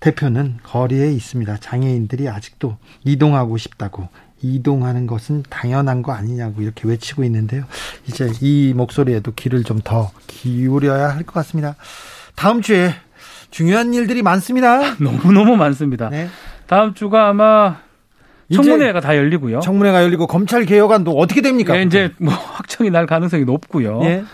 대표는 거리에 있습니다. 장애인들이 아직도 이동하고 싶다고 이동하는 것은 당연한 거 아니냐고 이렇게 외치고 있는데요. 이제 이 목소리에도 귀를 좀 더 기울여야 할 것 같습니다. 다음 주에 중요한 일들이 많습니다. 너무너무 많습니다. 네. 다음 주가 아마 청문회가 다 열리고요. 청문회가 열리고 검찰 개혁안도 어떻게 됩니까? 네, 이제 뭐 확정이 날 가능성이 높고요. 네.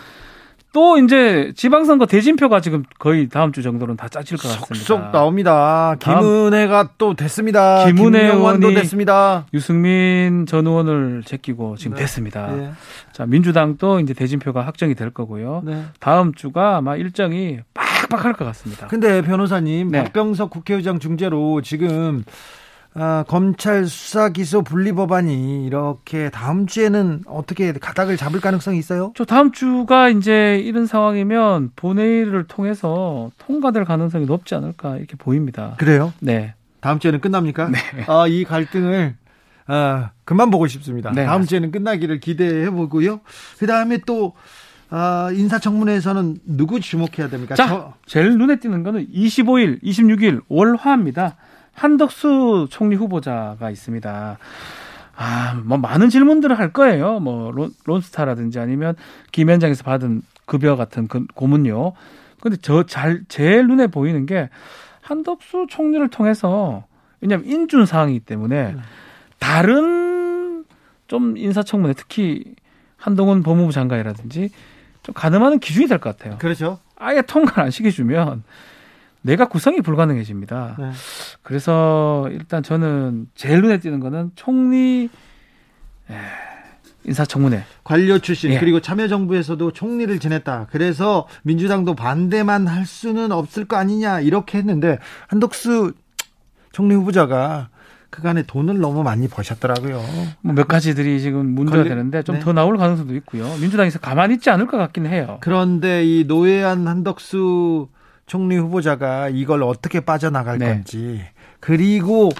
또 이제 지방선거 대진표가 지금 거의 다음 주 정도는 다 짜질 것 같습니다. 속속 나옵니다. 김은혜가 또 됐습니다. 김은혜 의원도 됐습니다. 유승민 전 의원을 제끼고 지금 네. 됐습니다. 네. 자 민주당도 이제 대진표가 확정이 될 거고요. 네. 다음 주가 아마 일정이 빡 빡할 것 같습니다. 근데 변호사님 네. 박병석 국회의장 중재로 지금 아, 검찰 수사 기소 분리 법안이 이렇게 다음 주에는 어떻게 가닥을 잡을 가능성이 있어요? 저 다음 주가 이제 이런 상황이면 본회의를 통해서 통과될 가능성이 높지 않을까 이렇게 보입니다. 그래요? 네. 다음 주에는 끝납니까? 네. 아, 이 갈등을 아, 그만 보고 싶습니다. 네, 다음 맞습니다. 주에는 끝나기를 기대해 보고요. 그 다음에 또 아, 인사청문회에서는 누구 주목해야 됩니까? 자, 저... 제일 눈에 띄는 거는 25일, 26일 월화입니다. 한덕수 총리 후보자가 있습니다. 아, 뭐 많은 질문들을 할 거예요. 뭐 론, 론스타라든지 아니면 김현장에서 받은 급여 같은 그 고문료. 근데 저 잘 제일 눈에 보이는 게 한덕수 총리를 통해서 왜냐하면 인준 사항이기 때문에 다른 좀 인사청문회 특히 한동훈 법무부 장관이라든지 좀 가늠하는 기준이 될 것 같아요. 그렇죠. 아예 통과를 안 시켜주면 내가 구성이 불가능해집니다. 네. 그래서 일단 저는 제일 눈에 띄는 거는 총리 인사청문회 관료 출신 예. 그리고 참여정부에서도 총리를 지냈다. 그래서 민주당도 반대만 할 수는 없을 거 아니냐 이렇게 했는데 한덕수 총리 후보자가 그간에 돈을 너무 많이 버셨더라고요. 뭐 몇 가지들이 지금 문제가 걸리... 되는데 좀더 네. 나올 가능성도 있고요. 민주당에서 가만히 있지 않을 것 같긴 해요. 그런데 이 노회한 한덕수 총리 후보자가 이걸 어떻게 빠져나갈 네. 건지 그리고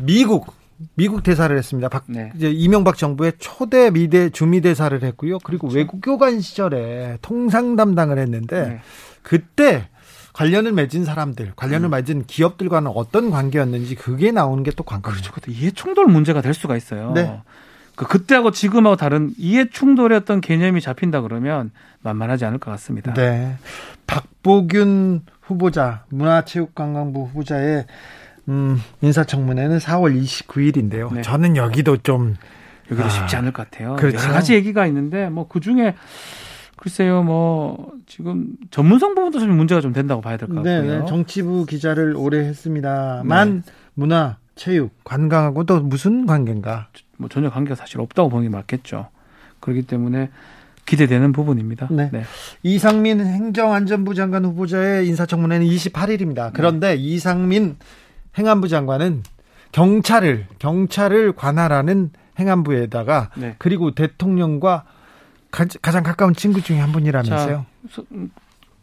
미국 미국 대사를 했습니다. 박, 네. 이제 이명박 정부의 초대 미대 주미 대사를 했고요. 그리고 그렇죠. 외국 교관 시절에 통상 담당을 했는데 네. 그때 관련을 맺은 사람들, 관련을 음. 맺은 기업들과는 어떤 관계였는지 그게 나오는 게 또 관건이죠. 그렇죠. 이해 충돌 문제가 될 수가 있어요. 네. 그 그때하고 지금하고 다른 이해 충돌의 어떤 개념이 잡힌다 그러면 만만하지 않을 것 같습니다. 네. 박보균 후보자, 문화체육관광부 후보자의 음, 인사청문회는 4월 29일인데요. 네. 저는 여기도 좀 여기도 아, 쉽지 않을 것 같아요. 그렇죠. 여러 가지 얘기가 있는데 뭐 그 중에 글쎄요, 뭐 지금 전문성 부분도 좀 문제가 좀 된다고 봐야 될것 네, 같고요. 네, 정치부 기자를 오래 했습니다만 네. 문화, 체육, 관광하고 또 무슨 관계인가? 뭐 전혀 관계가 사실 없다고 보는 게 맞겠죠. 그렇기 때문에 기대되는 부분입니다. 네. 네. 이상민 행정안전부 장관 후보자의 인사청문회는 28일입니다. 그런데 네. 이상민 행안부 장관은 경찰을 경찰을 관할하는 행안부에다가 네. 그리고 대통령과 가, 장 가까운 친구 중에 한 분이라면서요. 자, 음,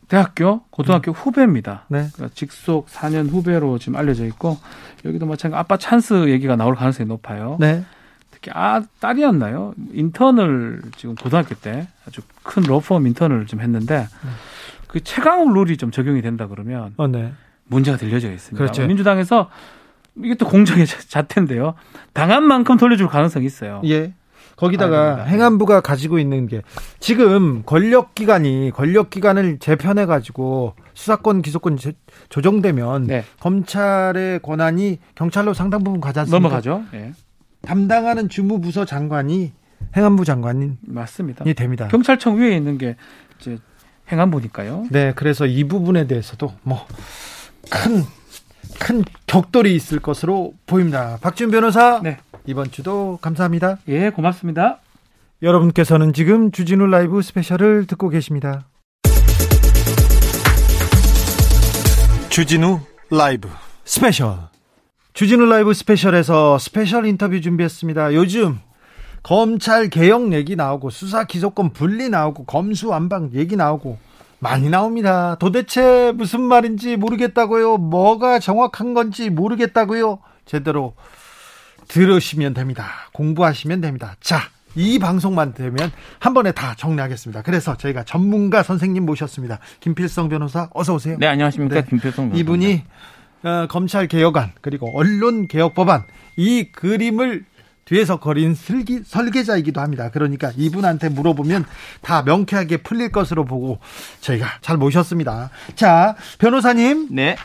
대학교, 고등학교 음. 후배입니다. 네. 그러니까 직속 4년 후배로 지금 알려져 있고 여기도 마찬가지 아빠 찬스 얘기가 나올 가능성이 높아요. 네. 특히 아 딸이었나요? 인턴을 지금 고등학교 때 아주 큰 로펌 인턴을 좀 했는데 네. 그 최강욱 룰이 좀 적용이 된다 그러면 어, 네. 문제가 들려져 있습니다. 그렇죠. 민주당에서 이게 또 공정의 자태인데요. 당한 만큼 돌려줄 가능성이 있어요. 예. 거기다가 행안부가 가지고 있는 게 지금 권력기관이 권력기관을 재편해 가지고 수사권 기소권 조정되면 네. 검찰의 권한이 경찰로 상당 부분 가지 않습니까? 넘어가죠. 네. 담당하는 주무부서 장관이 행안부 장관이 맞습니다. 됩니다. 경찰청 위에 있는 게 이제 행안부니까요. 네, 그래서 이 부분에 대해서도 뭐 큰 큰 격돌이 있을 것으로 보입니다. 박지훈 변호사. 네. 이번 주도 감사합니다. 예, 고맙습니다. 여러분께서는 지금 주진우 라이브 스페셜을 듣고 계십니다. 주진우 라이브 스페셜. 주진우 라이브 스페셜에서 스페셜 인터뷰 준비했습니다. 요즘 검찰 개혁 얘기 나오고 수사 기소권 분리 나오고 검수완박 얘기 나오고 많이 나옵니다. 도대체 무슨 말인지 모르겠다고요. 뭐가 정확한 건지 모르겠다고요. 제대로 들으시면 됩니다. 공부하시면 됩니다. 자, 이 방송만 들으면 한 번에 다 정리하겠습니다. 그래서 저희가 전문가 선생님 모셨습니다. 김필성 변호사 어서 오세요. 네, 안녕하십니까. 네. 김필성 변호사. 이분이 어, 검찰 개혁안 그리고 언론 개혁 법안 이 그림을 뒤에서 거린 설기, 설계자이기도 합니다. 그러니까 이분한테 물어보면 다 명쾌하게 풀릴 것으로 보고 저희가 잘 모셨습니다. 자, 변호사님. 네.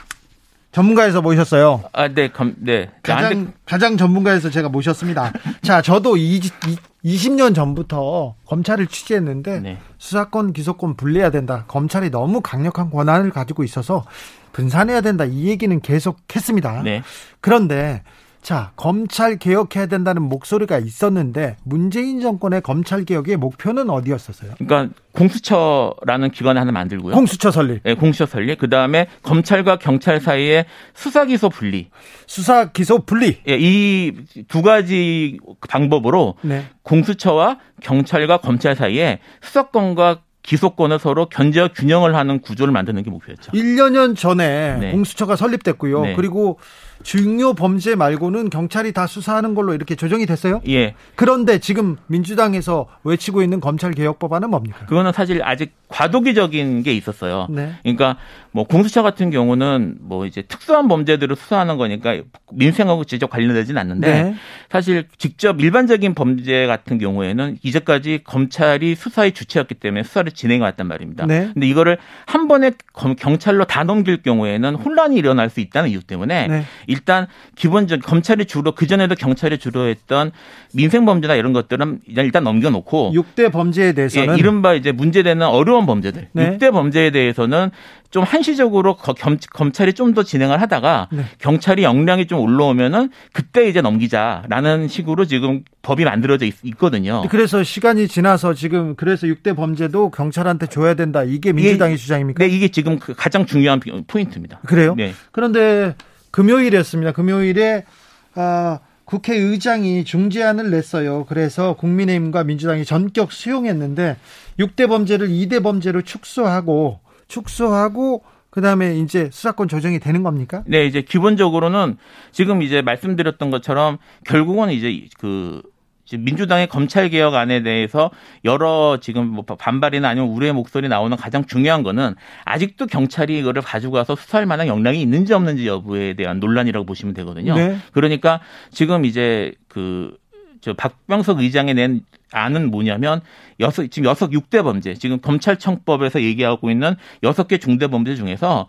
전문가에서 모셨어요. 아, 네, 검, 네. 가장, 가장 전문가에서 제가 모셨습니다. 자, 저도 20, 20년 전부터 검찰을 취재했는데 네. 수사권, 기소권 분리해야 된다. 검찰이 너무 강력한 권한을 가지고 있어서 분산해야 된다. 이 얘기는 계속 했습니다. 네. 그런데 자, 검찰 개혁해야 된다는 목소리가 있었는데 문재인 정권의 검찰 개혁의 목표는 어디였었어요? 그러니까 공수처라는 기관을 하나 만들고요. 공수처 설립. 네, 공수처 설립. 그다음에 검찰과 경찰 사이에 수사 기소 분리. 수사 기소 분리. 예, 이두 가지 방법으로 네. 공수처와 경찰과 검찰 사이에 수사권과 기소권을 서로 견제와 균형을 하는 구조를 만드는 게 목표였죠. 1년 전에 네. 공수처가 설립됐고요. 네. 그리고 중요 범죄 말고는 경찰이 다 수사하는 걸로 이렇게 조정이 됐어요? 예. 그런데 지금 민주당에서 외치고 있는 검찰 개혁 법안은 뭡니까? 그거는 사실 아직 과도기적인 게 있었어요. 네. 그러니까 뭐 공수처 같은 경우는 뭐 이제 특수한 범죄들을 수사하는 거니까 민생하고 직접 관련되지는 않는데 네. 사실 직접 일반적인 범죄 같은 경우에는 이제까지 검찰이 수사의 주체였기 때문에 수사를 진행해 왔단 말입니다. 네. 근데 이거를 한 번에 경찰로 다 넘길 경우에는 혼란이 일어날 수 있다는 이유 때문에 네. 일단 기본적 검찰이 주로 그 전에도 경찰이 주로 했던 민생 범죄나 이런 것들은 일단 넘겨놓고 6대 범죄에 대해서는 예, 이른바 이제 문제되는 어려운 범죄들 네. 6대 범죄에 대해서는 좀 한시적으로 검찰이 좀 더 진행을 하다가 네. 경찰이 역량이 좀 올라오면은 그때 이제 넘기자라는 식으로 지금 법이 만들어져 있, 거든요 그래서 시간이 지나서 지금 그래서 6대 범죄도 경찰한테 줘야 된다. 이게 민주당의 이게, 주장입니까? 네, 이게 지금 그 가장 중요한 포인트입니다. 그래요? 네. 그런데 금요일이었습니다. 금요일에 아, 국회의장이 중재안을 냈어요. 그래서 국민의힘과 민주당이 전격 수용했는데 6대 범죄를 2대 범죄로 축소하고 축소하고 그다음에 이제 수사권 조정이 되는 겁니까? 네, 이제 기본적으로는 지금 이제 말씀드렸던 것처럼 결국은 이제 그 민주당의 검찰 개혁 안에 대해서 여러 지금 뭐 반발이나 아니면 우려의 목소리 나오는 가장 중요한 거는 아직도 경찰이 이거를 가지고 가서 수사할 만한 역량이 있는지 없는지 여부에 대한 논란이라고 보시면 되거든요. 네. 그러니까 지금 이제 그저 박병석 의장이 낸 안은 뭐냐면 여섯 지금 여섯 육대 범죄 지금 검찰청법에서 얘기하고 있는 여섯 개 중대 범죄 중에서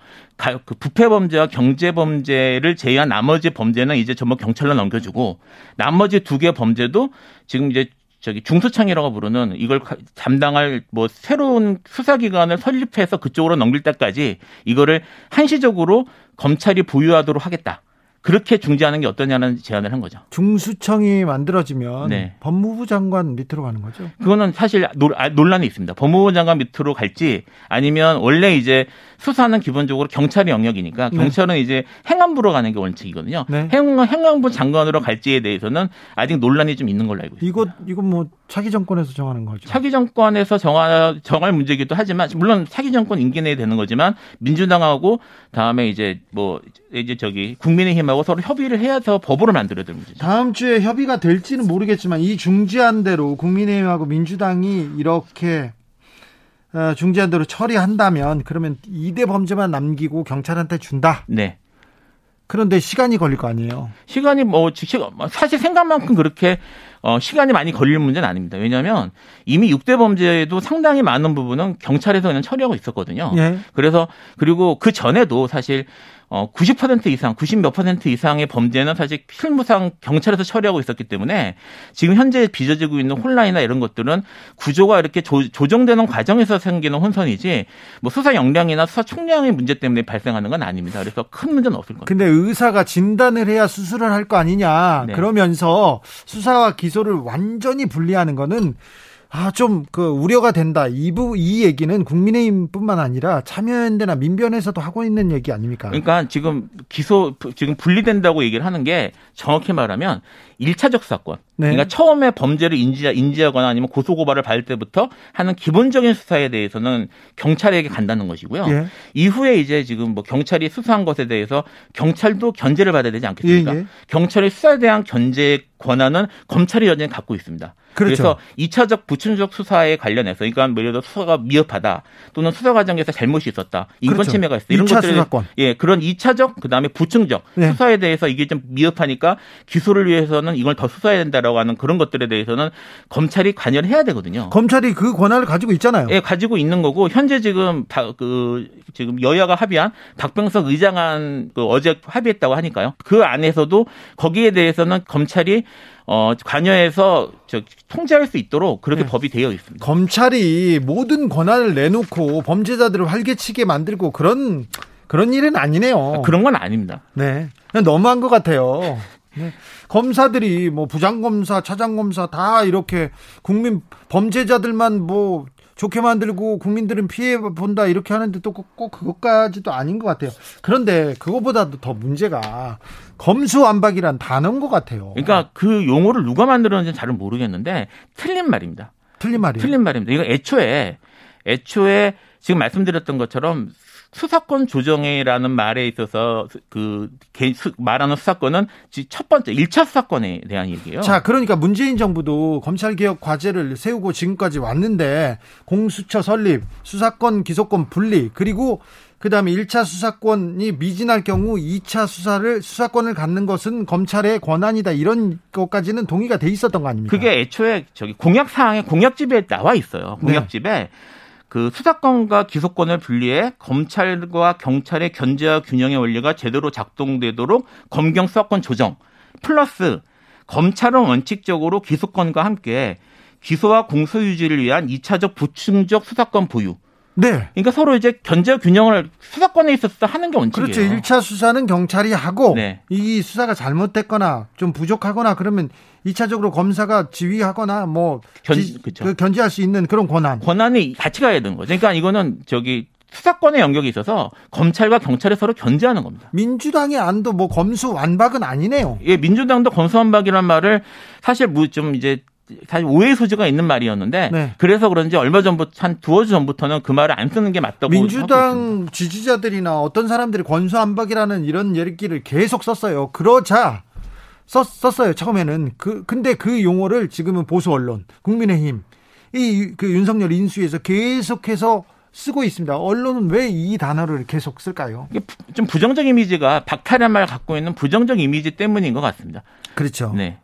그 부패 범죄와 경제 범죄를 제외한 나머지 범죄는 이제 전부 경찰로 넘겨주고 나머지 두 개 범죄도 지금 이제 저기 중수청이라고 부르는 이걸 담당할 뭐 새로운 수사기관을 설립해서 그쪽으로 넘길 때까지 이거를 한시적으로 검찰이 보유하도록 하겠다. 그렇게 중지하는 게 어떠냐는 제안을 한 거죠. 중수청이 만들어지면 네. 법무부 장관 밑으로 가는 거죠? 그거는 사실 아, 논란이 있습니다. 법무부 장관 밑으로 갈지 아니면 원래 이제 수사는 기본적으로 경찰의 영역이니까 네. 경찰은 네. 이제 행안부로 가는 게 원칙이거든요. 네. 행, 행안부 장관으로 갈지에 대해서는 아직 논란이 좀 있는 걸로 알고 있습니다. 이거 이건 뭐 차기 정권에서 정하는 거죠. 차기 정권에서 정할 정할 문제이기도 하지만 물론 차기 정권 임기 내에 되는 거지만 민주당하고 다음에 이제 뭐 이제 저기 국민의힘하고 서로 협의를 해서 법으로 만들어야 되는 거죠. 다음 주에 협의가 될지는 모르겠지만 이 중지한 대로 국민의힘하고 민주당이 이렇게 어, 중지한 대로 처리한다면 그러면 2대 범죄만 남기고 경찰한테 준다. 네. 그런데 시간이 걸릴 거 아니에요. 시간이 뭐 사실 생각만큼 그렇게 어 시간이 많이 걸릴 문제는 아닙니다. 왜냐하면 이미 6대 범죄에도 상당히 많은 부분은 경찰에서 그냥 처리하고 있었거든요. 예. 그래서 그리고 그 전에도 사실 어, 90% 이상, 90 몇 퍼센트 이상의 범죄는 사실 실무상 경찰에서 처리하고 있었기 때문에 지금 현재 빚어지고 있는 혼란이나 이런 것들은 구조가 이렇게 조, 정되는 과정에서 생기는 혼선이지 뭐 수사 역량이나 수사 총량의 문제 때문에 발생하는 건 아닙니다. 그래서 큰 문제는 없을 겁니다. 근데 의사가 진단을 해야 수술을 할 거 아니냐. 네. 그러면서 수사와 기 소를 완전히 분리하는 거는 아, 좀, 그, 우려가 된다. 이 부, 이 얘기는 국민의힘 뿐만 아니라 참여연대나 민변에서도 하고 있는 얘기 아닙니까? 그러니까 지금 기소, 지금 분리된다고 얘기를 하는 게 정확히 말하면 1차적 사건. 네. 그러니까 처음에 범죄를 인지, 인지 하거나 아니면 고소고발을 받을 때부터 하는 기본적인 수사에 대해서는 경찰에게 간다는 것이고요. 예. 이후에 이제 지금 뭐 경찰이 수사한 것에 대해서 경찰도 견제를 받아야 되지 않겠습니까? 예, 예. 경찰의 수사에 대한 견제 권한은 검찰이 여전히 갖고 있습니다. 그렇죠. 그래서 2차적 부춘적 수사에 관련해서 그러니까 뭐 예를 들어 수사가 미흡하다 또는 수사 과정에서 잘못이 있었다 인권 그렇죠. 침해가 있었다 이런 것들 수사권. 예 그런 2차적 그다음에 부충적 네. 수사에 대해서 이게 좀 미흡하니까 기소를 위해서는 이걸 더 수사해야 된다라고 하는 그런 것들에 대해서는 검찰이 관여를 해야 되거든요. 검찰이 그 권한을 가지고 있잖아요. 예 가지고 있는 거고 현재 지금 그 지금 여야가 합의한 박병석 의장안 그 어제 합의했다고 하니까요. 그 안에서도 거기에 대해서는 검찰이 어, 관여해서 저 통제할 수 있도록 그렇게 네. 법이 되어 있습니다. 검찰이 모든 권한을 내놓고 범죄자들을 활개치게 만들고 그런 그런 일은 아니네요. 아, 그런 건 아닙니다. 네. 너무한 것 같아요. 네. 검사들이 뭐 부장검사, 차장검사 다 이렇게 국민 범죄자들만 뭐 좋게 만들고 국민들은 피해 본다 이렇게 하는데 또 꼭 그것까지도 아닌 것 같아요. 그런데 그것보다도 더 문제가 검수완박이란 단어인 것 같아요. 그러니까 그 용어를 누가 만들었는지 잘 모르겠는데 틀린 말입니다. 틀린 말이에요. 틀린 말입니다. 이거 애초에 애초에 지금 말씀드렸던 것처럼 수사권 조정이라는 말에 있어서 그 말하는 수사권은 첫 번째 1차 수사권에 대한 얘기예요. 자, 그러니까 문재인 정부도 검찰 개혁 과제를 세우고 지금까지 왔는데 공수처 설립, 수사권 기소권 분리, 그리고 그다음에 1차 수사권이 미진할 경우 2차 수사를 수사권을 갖는 것은 검찰의 권한이다. 이런 것까지는 동의가 돼 있었던 거 아닙니까? 그게 애초에 저기 공약 사항에 공약집에 나와 있어요. 공약집에 네. 그 수사권과 기소권을 분리해 검찰과 경찰의 견제와 균형의 원리가 제대로 작동되도록 검경 수사권 조정 플러스 검찰은 원칙적으로 기소권과 함께 기소와 공소 유지를 위한 2차적 부충적 수사권 보유 네. 그러니까 서로 이제 견제 균형을 수사권에 있어서 하는 게 원칙이에요. 그렇죠. 1차 수사는 경찰이 하고 네. 이 수사가 잘못됐거나 좀 부족하거나 그러면 2차적으로 검사가 지휘하거나 뭐 견, 그렇죠. 그 견제할 수 있는 그런 권한. 권한이 같이 가야 되는 거죠. 그러니까 이거는 저기 수사권의 영역이 있어서 검찰과 경찰이 서로 견제하는 겁니다. 민주당의 안도 뭐 검수 완박은 아니네요. 예, 민주당도 검수 완박이란 말을 사실 뭐좀 이제 사실 오해 소지가 있는 말이었는데 네. 그래서 그런지 얼마 전부터 한 두어 주 전부터는 그 말을 안 쓰는 게 맞다고 민주당 지지자들이나 어떤 사람들이 권수안박이라는 이런 얘기를 계속 썼어요. 그러자 썼, 썼어요. 처음에는 그 근데 그 용어를 지금은 보수 언론, 국민의힘 이 그 윤석열 인수위에서 계속해서 쓰고 있습니다. 언론은 왜 이 단어를 계속 쓸까요? 이게 좀 부정적 이미지가 박탈한 말 갖고 있는 부정적 이미지 때문인 것 같습니다. 그렇죠. 네.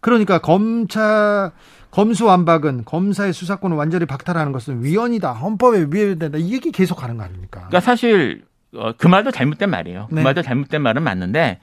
그러니까 검찰 검수완박은 검사의 수사권을 완전히 박탈하는 것은 위헌이다. 헌법에 위배된다. 이 얘기 계속 하는 거 아닙니까? 그러니까 사실 어, 그 말도 잘못된 말이에요. 그 네. 그 말도 잘못된 말은 맞는데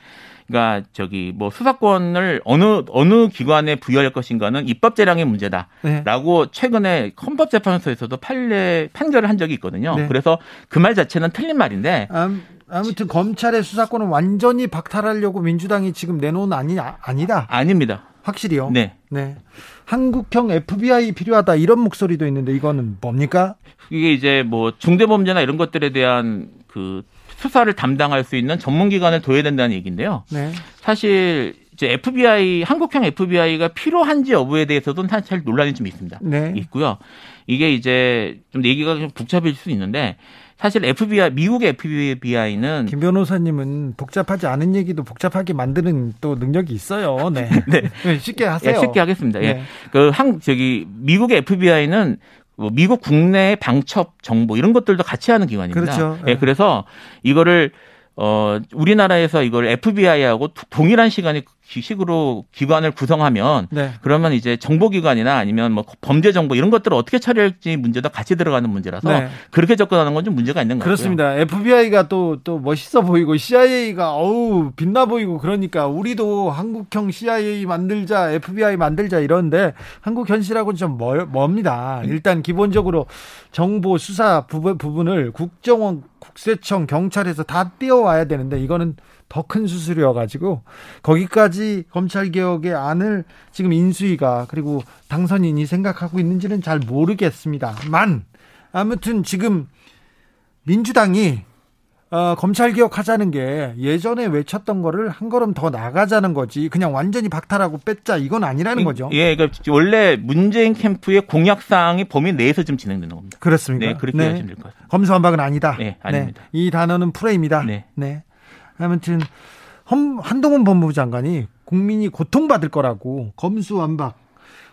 그러니까 저기 뭐 수사권을 어느 어느 기관에 부여할 것인가는 입법 재량의 문제다라고 네. 최근에 헌법재판소에서도 판례 판결을 한 적이 있거든요. 네. 그래서 그 말 자체는 틀린 말인데 음, 아무튼 검찰의 수사권을 완전히 박탈하려고 민주당이 지금 내놓은 아니 아니다. 아닙니다. 확실히요. 네. 네. 한국형 FBI 필요하다 이런 목소리도 있는데 이거는 뭡니까? 이게 이제 뭐 중대범죄나 이런 것들에 대한 그 수사를 담당할 수 있는 전문기관을 둬야 된다는 얘기인데요. 네. 사실 이제 FBI 한국형 FBI가 필요한지 여부에 대해서도 사실 논란이 좀 있습니다. 네. 있고요. 이게 이제 좀 얘기가 좀 복잡해질 수 있는데 사실 FBI 미국의 FBI는 김 변호사님은 복잡하지 않은 얘기도 복잡하게 만드는 또 능력이 있어요. 네. 네. 네. 쉽게 하세요. 예, 쉽게 하겠습니다. 예. 네. 예. 그 한 저기 미국의 FBI는 뭐 미국 국내 방첩 정보 이런 것들도 같이 하는 기관입니다. 그렇죠. 예, 그래서 이거를 어 우리나라에서 이걸 FBI하고 동일한 시간에 식으로 기관을 구성하면 네. 그러면 이제 정보기관이나 아니면 뭐 범죄 정보 이런 것들을 어떻게 처리할지 문제도 같이 들어가는 문제라서 네. 그렇게 접근하는 건 좀 문제가 있는 거죠. 그렇습니다. FBI가 또 또 멋있어 보이고 CIA가 어우 빛나 보이고 그러니까 우리도 한국형 CIA 만들자, FBI 만들자 이런데 한국 현실하고는 좀 멀, 멉니다. 일단 기본적으로 정보 수사 부분, 부분을 국정원, 국세청, 경찰에서 다 띄워와야 되는데 이거는 더 큰 수술이어가지고 거기까지 검찰 개혁의 안을 지금 인수위가 그리고 당선인이 생각하고 있는지는 잘 모르겠습니다만 아무튼 지금 민주당이 어, 검찰 개혁하자는 게 예전에 외쳤던 거를 한 걸음 더 나가자는 거지 그냥 완전히 박탈하고 뺐자 이건 아니라는 거죠. 예, 그러니까 원래 문재인 캠프의 공약 사항이 범위 내에서 좀 진행되는 겁니다. 그렇습니까? 네, 그렇게 네. 하시면 될 것 같습니다. 검수완박은 아니다. 네, 아닙니다. 네, 이 단어는 프레임이다. 네. 네. 아무튼 한동훈 법무부 장관이 국민이 고통받을 거라고 검수완박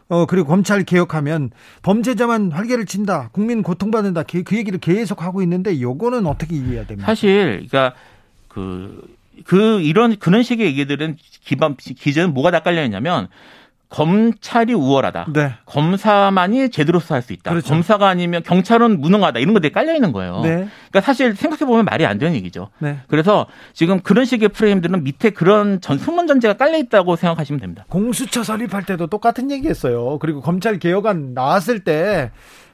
어 그리고 검찰 개혁하면 범죄자만 활개를 친다. 국민 고통받는다. 그, 그 얘기를 계속 하고 있는데 요거는 어떻게 이해해야 됩니까? 사실 그러니까 그, 그 이런 그런 식의 얘기들은 기반 기존 뭐가 다 깔려 있냐면 검찰이 우월하다. 네. 검사만이 제대로 수사할 수 있다. 그렇죠. 검사가 아니면 경찰은 무능하다. 이런 것들이 깔려 있는 거예요. 네. 그러니까 사실 생각해 보면 말이 안 되는 얘기죠. 네. 그래서 지금 그런 식의 프레임들은 밑에 그런 전 소문 전제가 깔려 있다고 생각하시면 됩니다. 공수처 설립할 때도 똑같은 얘기했어요. 그리고 검찰 개혁안 나왔을 때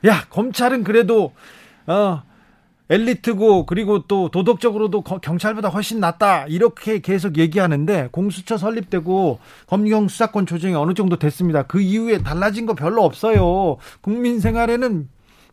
야, 검찰은 그래도 어 엘리트고 그리고 또 도덕적으로도 경찰보다 훨씬 낫다 이렇게 계속 얘기하는데 공수처 설립되고 검경 수사권 조정이 어느 정도 됐습니다. 그 이후에 달라진 거 별로 없어요. 국민 생활에는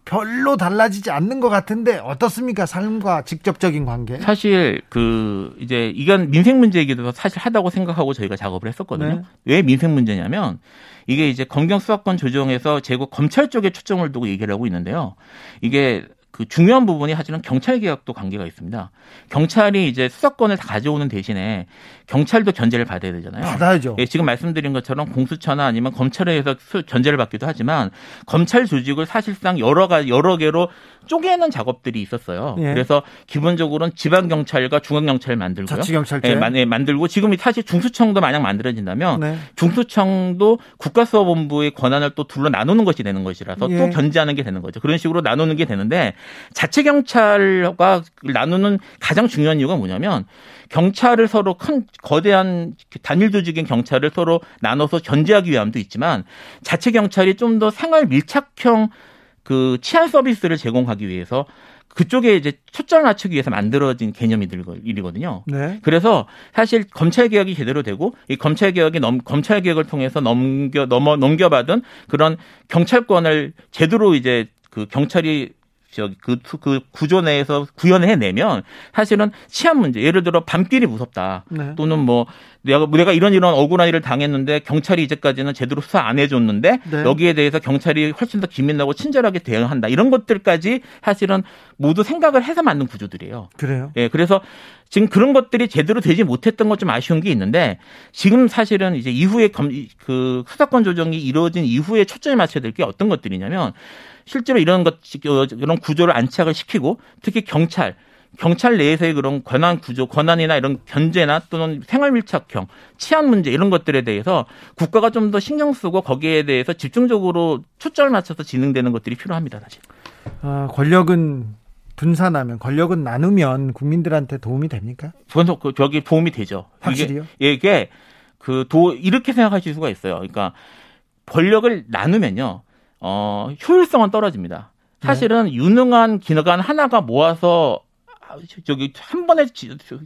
별로 달라지지 않는 것 같은데 어떻습니까? 삶과 직접적인 관계. 사실 그 이제 이건 민생 문제이기도 사실 하다고 생각하고 저희가 작업을 했었거든요. 네. 왜 민생 문제냐면 이게 이제 검경 수사권 조정에서 제국 검찰 쪽에 초점을 두고 얘기를 하고 있는데요. 이게 그 중요한 부분이 사실은 경찰 개혁도 관계가 있습니다. 경찰이 이제 수사권을 다 가져오는 대신에 경찰도 견제를 받아야 되잖아요. 받아야죠. 예, 지금 말씀드린 것처럼 공수처나 아니면 검찰에 의해서 견제를 받기도 하지만 검찰 조직을 사실상 여러 가 여러 개로 쪼개는 작업들이 있었어요. 예. 그래서 기본적으로는 지방 경찰과 중앙 경찰을 만들고요. 자치 경찰제 예, 만, 예, 만들고 지금 사실 중수청도 만약 만들어진다면 네. 중수청도 국가수사본부의 권한을 또 둘러 나누는 것이 되는 것이라서 예. 또 견제하는 게 되는 거죠. 그런 식으로 나누는 게 되는데 자체 경찰과 나누는 가장 중요한 이유가 뭐냐면 경찰을 서로 큰 거대한 단일 조직인 경찰을 서로 나눠서 견제하기 위함도 있지만 자체 경찰이 좀 더 생활 밀착형 그 치안 서비스를 제공하기 위해서 그쪽에 이제 초점을 맞추기 위해서 만들어진 개념이들이거든요. 네. 그래서 사실 검찰 개혁이 제대로 되고 이 검찰 개혁이 넘 검찰 개혁을 통해서 넘겨 넘어 넘겨받은 그런 경찰권을 제대로 이제 그 경찰이 저기 그, 그 구조 내에서 구현을 해내면 사실은 치안 문제, 예를 들어 밤길이 무섭다. 네. 또는 뭐 내가 내가 이런 이런 억울한 일을 당했는데 경찰이 이제까지는 제대로 수사 안 해줬는데 네. 여기에 대해서 경찰이 훨씬 더 기민하고 친절하게 대응한다 이런 것들까지 사실은 모두 생각을 해서 만든 구조들이에요. 그래요? 예, 그래서 지금 그런 것들이 제대로 되지 못했던 것 좀 아쉬운 게 있는데 지금 사실은 이제 이후에 검, 그 수사권 조정이 이루어진 이후에 초점을 맞춰야 될 게 어떤 것들이냐면 실제로 이런 것 이런 구조를 안착을 시키고 특히 경찰 경찰 내에서의 그런 권한 구조, 권한이나 이런 견제나 또는 생활 밀착형, 치안 문제 이런 것들에 대해서 국가가 좀 더 신경 쓰고 거기에 대해서 집중적으로 초점을 맞춰서 진행되는 것들이 필요합니다, 사실. 아, 권력은 분산하면 권력은 나누면 국민들한테 도움이 됩니까? 그건 그 저기 도움이 되죠. 확실히요? 이게, 이게 그 도 이렇게 생각하실 수가 있어요. 그러니까 권력을 나누면요, 어 효율성은 떨어집니다. 사실은 네. 유능한 기관 하나가 모아서 저기 한 번에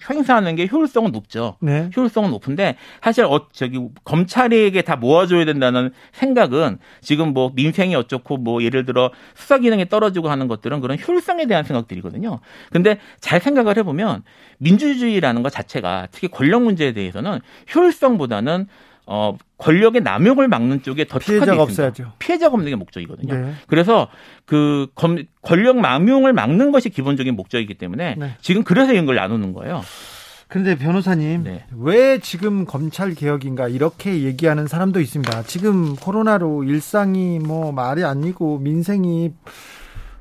행사하는 게 효율성은 높죠. 네. 효율성은 높은데 사실 어 저기 검찰에게 다 모아줘야 된다는 생각은 지금 뭐 민생이 어쩌고 뭐 예를 들어 수사 기능이 떨어지고 하는 것들은 그런 효율성에 대한 생각들이거든요. 근데 잘 생각을 해보면 민주주의라는 것 자체가 특히 권력 문제에 대해서는 효율성보다는 어, 권력의 남용을 막는 쪽에 더 피해자가 없어야죠. 피해자가 없는 게 목적이거든요. 네. 그래서 그 검, 권력 남용을 막는 것이 기본적인 목적이기 때문에 네. 지금 그래서 이런 걸 나누는 거예요. 그런데 변호사님, 네. 왜 지금 검찰 개혁인가 이렇게 얘기하는 사람도 있습니다. 지금 코로나로 일상이 뭐 말이 아니고 민생이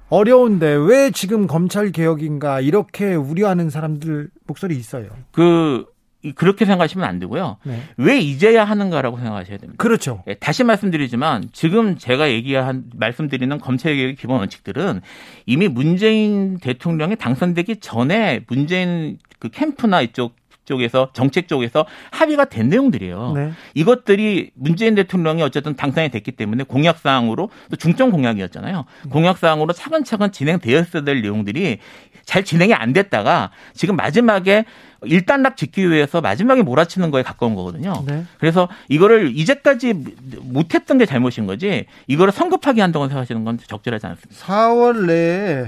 어려운데 왜 지금 검찰 개혁인가 이렇게 우려하는 사람들 목소리 있어요. 그 그렇게 생각하시면 안 되고요. 네. 왜 이제야 하는가라고 생각하셔야 됩니다. 그렇죠. 예, 다시 말씀드리지만 지금 제가 얘기한 말씀드리는 검찰 개혁의 기본 원칙들은 이미 문재인 대통령이 당선되기 전에 문재인 그 캠프나 이쪽 쪽에서 정책 쪽에서 합의가 된 내용들이에요. 네. 이것들이 문재인 대통령이 어쨌든 당선이 됐기 때문에 공약 사항으로 또 중점 공약이었잖아요. 음. 공약 사항으로 차근차근 진행되었어야 될 내용들이 잘 진행이 안 됐다가 지금 마지막에 일단락 짓기 위해서 마지막에 몰아치는 거에 가까운 거거든요. 네. 그래서 이거를 이제까지 못했던 게 잘못인 거지 이거를 성급하게 한다고 생각하시는 건 적절하지 않습니다. 4월 내에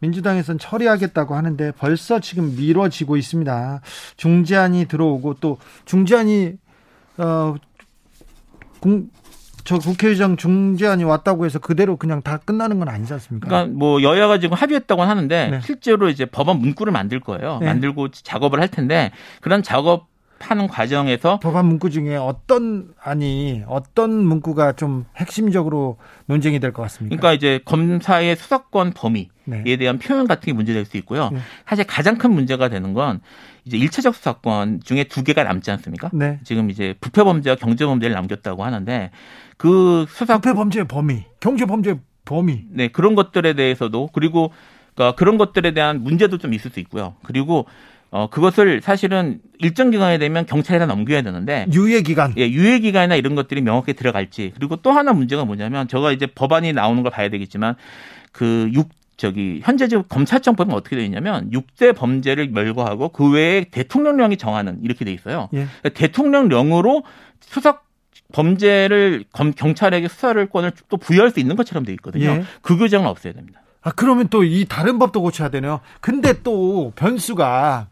민주당에서는 처리하겠다고 하는데 벌써 지금 미뤄지고 있습니다. 중재안이 들어오고 또 중재안이 어, 저 국회의장 중재안이 왔다고 해서 그대로 그냥 다 끝나는 건 아니지 않습니까? 그러니까 뭐 여야가 지금 합의했다고 하는데 네. 실제로 이제 법안 문구를 만들 거예요. 네. 만들고 작업을 할 텐데 그런 작업 하는 과정에서 법안 문구 중에 어떤 아니 어떤 문구가 좀 핵심적으로 논쟁이 될 것 같습니까? 그러니까 이제 검사의 수사권 범위에 네. 대한 표현 같은 게 문제될 수 있고요. 네. 사실 가장 큰 문제가 되는 건 이제 일차적 수사권 중에 두 개가 남지 않습니까? 네. 지금 이제 부패 범죄와 경제 범죄를 남겼다고 하는데 그 수사 부패 범죄 범위, 경제 범죄 범위. 네, 그런 것들에 대해서도 그리고 그러니까 그런 것들에 대한 문제도 좀 있을 수 있고요. 그리고 어 그것을 사실은 일정 기간에 되면 경찰에다 넘겨야 되는데 유예 기간. 예, 유예 기간이나 이런 것들이 명확히 들어갈지. 그리고 또 하나 문제가 뭐냐면 제가 이제 법안이 나오는 걸 봐야 되겠지만 그육 저기 현재 지금 검찰청법은 어떻게 되어 있냐면 6대 범죄를 멸거하고 그 외에 대통령령이 정하는 이렇게 돼 있어요. 예. 대통령령으로 수사 범죄를 검, 경찰에게 수사를 권을 또 부여할 수 있는 것처럼 돼 있거든요. 예. 그 규정은 없애야 됩니다. 아 그러면 또 이 다른 법도 고쳐야 되네요. 근데 또 변수가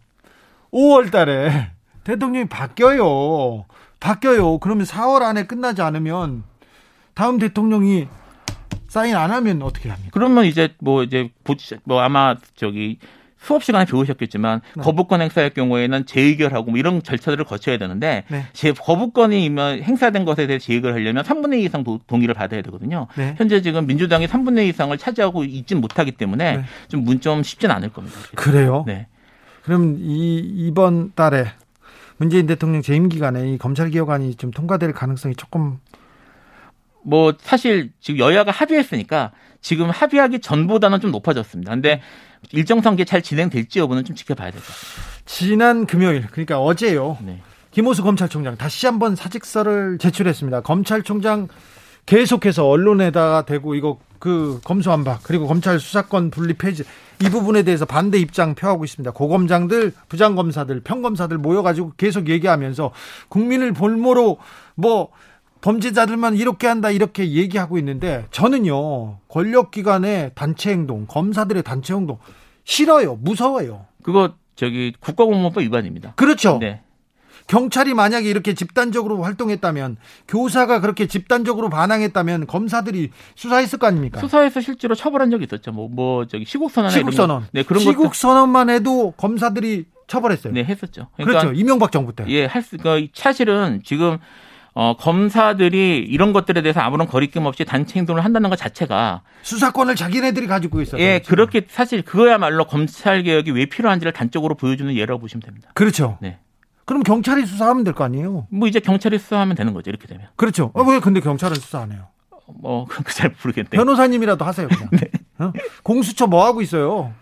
5월 달에 대통령이 바뀌어요. 바뀌어요. 그러면 4월 안에 끝나지 않으면 다음 대통령이 사인 안 하면 어떻게 합니까? 그러면 이제 뭐 이제 뭐 아마 저기 수업 시간에 배우셨겠지만 네. 거부권 행사할 경우에는 재의결하고 뭐 이런 절차들을 거쳐야 되는데 네. 제 거부권이 행사된 것에 대해 재의결하려면 3분의 2 이상 도, 동의를 받아야 되거든요. 네. 현재 지금 민주당이 3분의 2 이상을 차지하고 있지 못하기 때문에 네. 좀문좀 쉽진 않을 겁니다. 그래요? 네. 그럼 이 이번 달에 문재인 대통령 재임 기간에 이 검찰 개혁안이 좀 통과될 가능성이 조금 뭐 사실 지금 여야가 합의했으니까 지금 합의하기 전보다는 좀 높아졌습니다. 근데 일정 상계 잘 진행될지 여부는 좀 지켜봐야 될 것 같습니다. 지난 금요일 그러니까 어제요. 네. 김호수 검찰총장 다시 한번 사직서를 제출했습니다. 검찰총장 계속해서 언론에다가 대고 이거 그 검수한박 그리고 검찰 수사권 분리 폐지 이 부분에 대해서 반대 입장 표하고 있습니다. 고검장들, 부장검사들, 평검사들 모여가지고 계속 얘기하면서 국민을 볼모로 뭐 범죄자들만 이렇게 한다 이렇게 얘기하고 있는데 저는요 권력기관의 단체 행동 검사들의 단체 행동 싫어요 무서워요 그거 저기 국가공무원법 위반입니다 그렇죠 네. 경찰이 만약에 이렇게 집단적으로 활동했다면 교사가 그렇게 집단적으로 반항했다면 검사들이 수사했을 거 아닙니까? 수사해서 실제로 처벌한 적이 있었죠. 뭐, 뭐 저기 시국선언 시국선언. 네, 그런 시국 선언만 해도 검사들이 처벌했어요. 네, 했었죠. 그러니까 그렇죠. 이명박 정부 때. 예, 할 수, 그러니까 사실은 지금 어, 검사들이 이런 것들에 대해서 아무런 거리낌 없이 단체 행동을 한다는 것 자체가 수사권을 자기네들이 가지고 있어요. 예, 지금. 그렇게 사실 그거야말로 검찰 개혁이 왜 필요한지를 단적으로 보여주는 예라고 보시면 됩니다. 그렇죠. 네. 그럼 경찰이 수사하면 될 거 아니에요? 뭐 이제 경찰이 수사하면 되는 거죠. 이렇게 되면. 그렇죠. 어, 왜 근데 경찰은 수사 안 해요? 뭐, 그런 잘 모르겠네요. 변호사님이라도 하세요. 그냥. 네. 어? 공수처 뭐 하고 있어요?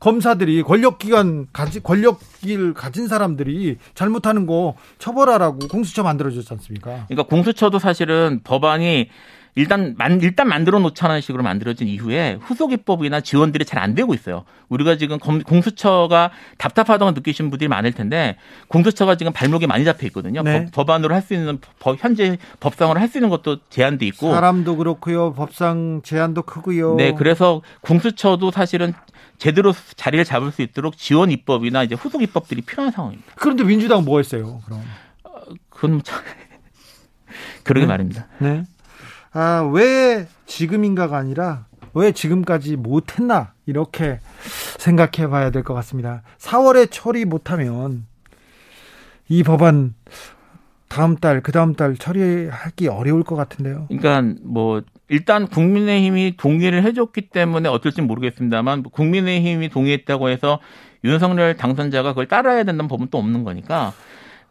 검사들이 권력기관 가지 권력을 가진 사람들이 잘못하는 거 처벌하라고 공수처 만들어졌지 않습니까? 그러니까 공수처도 사실은 법안이 일단 만 일단 만들어 놓자는 식으로 만들어진 이후에 후속 입법이나 지원들이 잘 안 되고 있어요. 우리가 지금 공수처가 답답하다고 느끼시는 분들이 많을 텐데 공수처가 지금 발목이 많이 잡혀 있거든요. 네. 법, 안으로 할 수 있는 법, 현재 법상으로 할 수 있는 것도 제한돼 있고 사람도 그렇고요. 법상 제한도 크고요. 네, 그래서 공수처도 사실은 제대로 자리를 잡을 수 있도록 지원 입법이나 이제 후속 입법들이 필요한 상황입니다. 그런데 민주당 뭐 했어요? 그럼 어, 그건 참 그러게 네? 말입니다. 네. 아, 왜 지금인가가 아니라 왜 지금까지 못했나 이렇게 생각해 봐야 될 것 같습니다. 4월에 처리 못하면 이 법안 다음 달, 그 다음 달 처리하기 어려울 것 같은데요. 그러니까 뭐 일단 국민의힘이 동의를 해줬기 때문에 어떨지 모르겠습니다만 국민의힘이 동의했다고 해서 윤석열 당선자가 그걸 따라야 된다는 법은 또 없는 거니까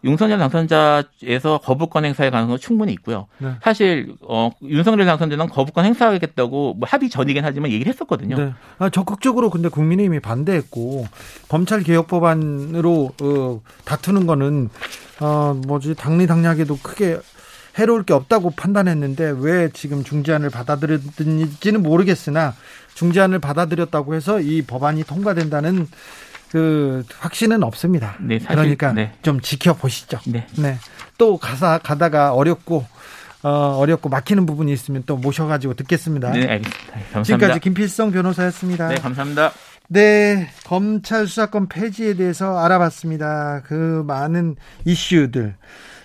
윤석열 당선자에서 거부권 행사의 가능성은 충분히 있고요. 네. 사실 어, 윤석열 당선자는 거부권 행사하겠다고 뭐 합의 전이긴 하지만 얘기를 했었거든요. 네. 아, 적극적으로 근데 국민의힘이 반대했고 검찰 개혁 법안으로 어, 다투는 거는 어, 뭐지 당리당략에도 크게 해로울 게 없다고 판단했는데 왜 지금 중재안을 받아들였는지는 모르겠으나 중재안을 받아들였다고 해서 이 법안이 통과된다는 그 확신은 없습니다. 네, 사실, 그러니까 네. 좀 지켜보시죠. 네. 네. 또 가사 가다가 어렵고 어, 어렵고 막히는 부분이 있으면 또 모셔가지고 듣겠습니다. 네, 알겠습니다. 감사합니다. 지금까지 김필성 변호사였습니다. 네, 감사합니다. 네, 검찰 수사권 폐지에 대해서 알아봤습니다. 그 많은 이슈들.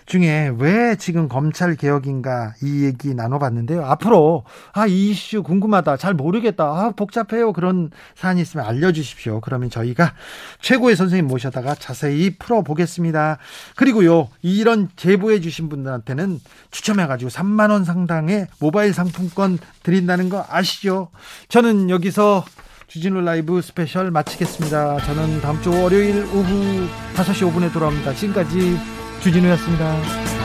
중에 왜 지금 검찰 개혁인가 이 얘기 나눠봤는데요. 앞으로 아 이 이슈 궁금하다 잘 모르겠다 아 복잡해요 그런 사안이 있으면 알려주십시오. 그러면 저희가 최고의 선생님 모셔다가 자세히 풀어보겠습니다. 그리고요 이런 제보해 주신 분들한테는 추첨해가지고 3만 원 상당의 모바일 상품권 드린다는 거 아시죠? 저는 여기서 주진우 라이브 스페셜 마치겠습니다. 저는 다음 주 월요일 오후 5시 5분에 돌아옵니다. 지금까지 주진우였습니다.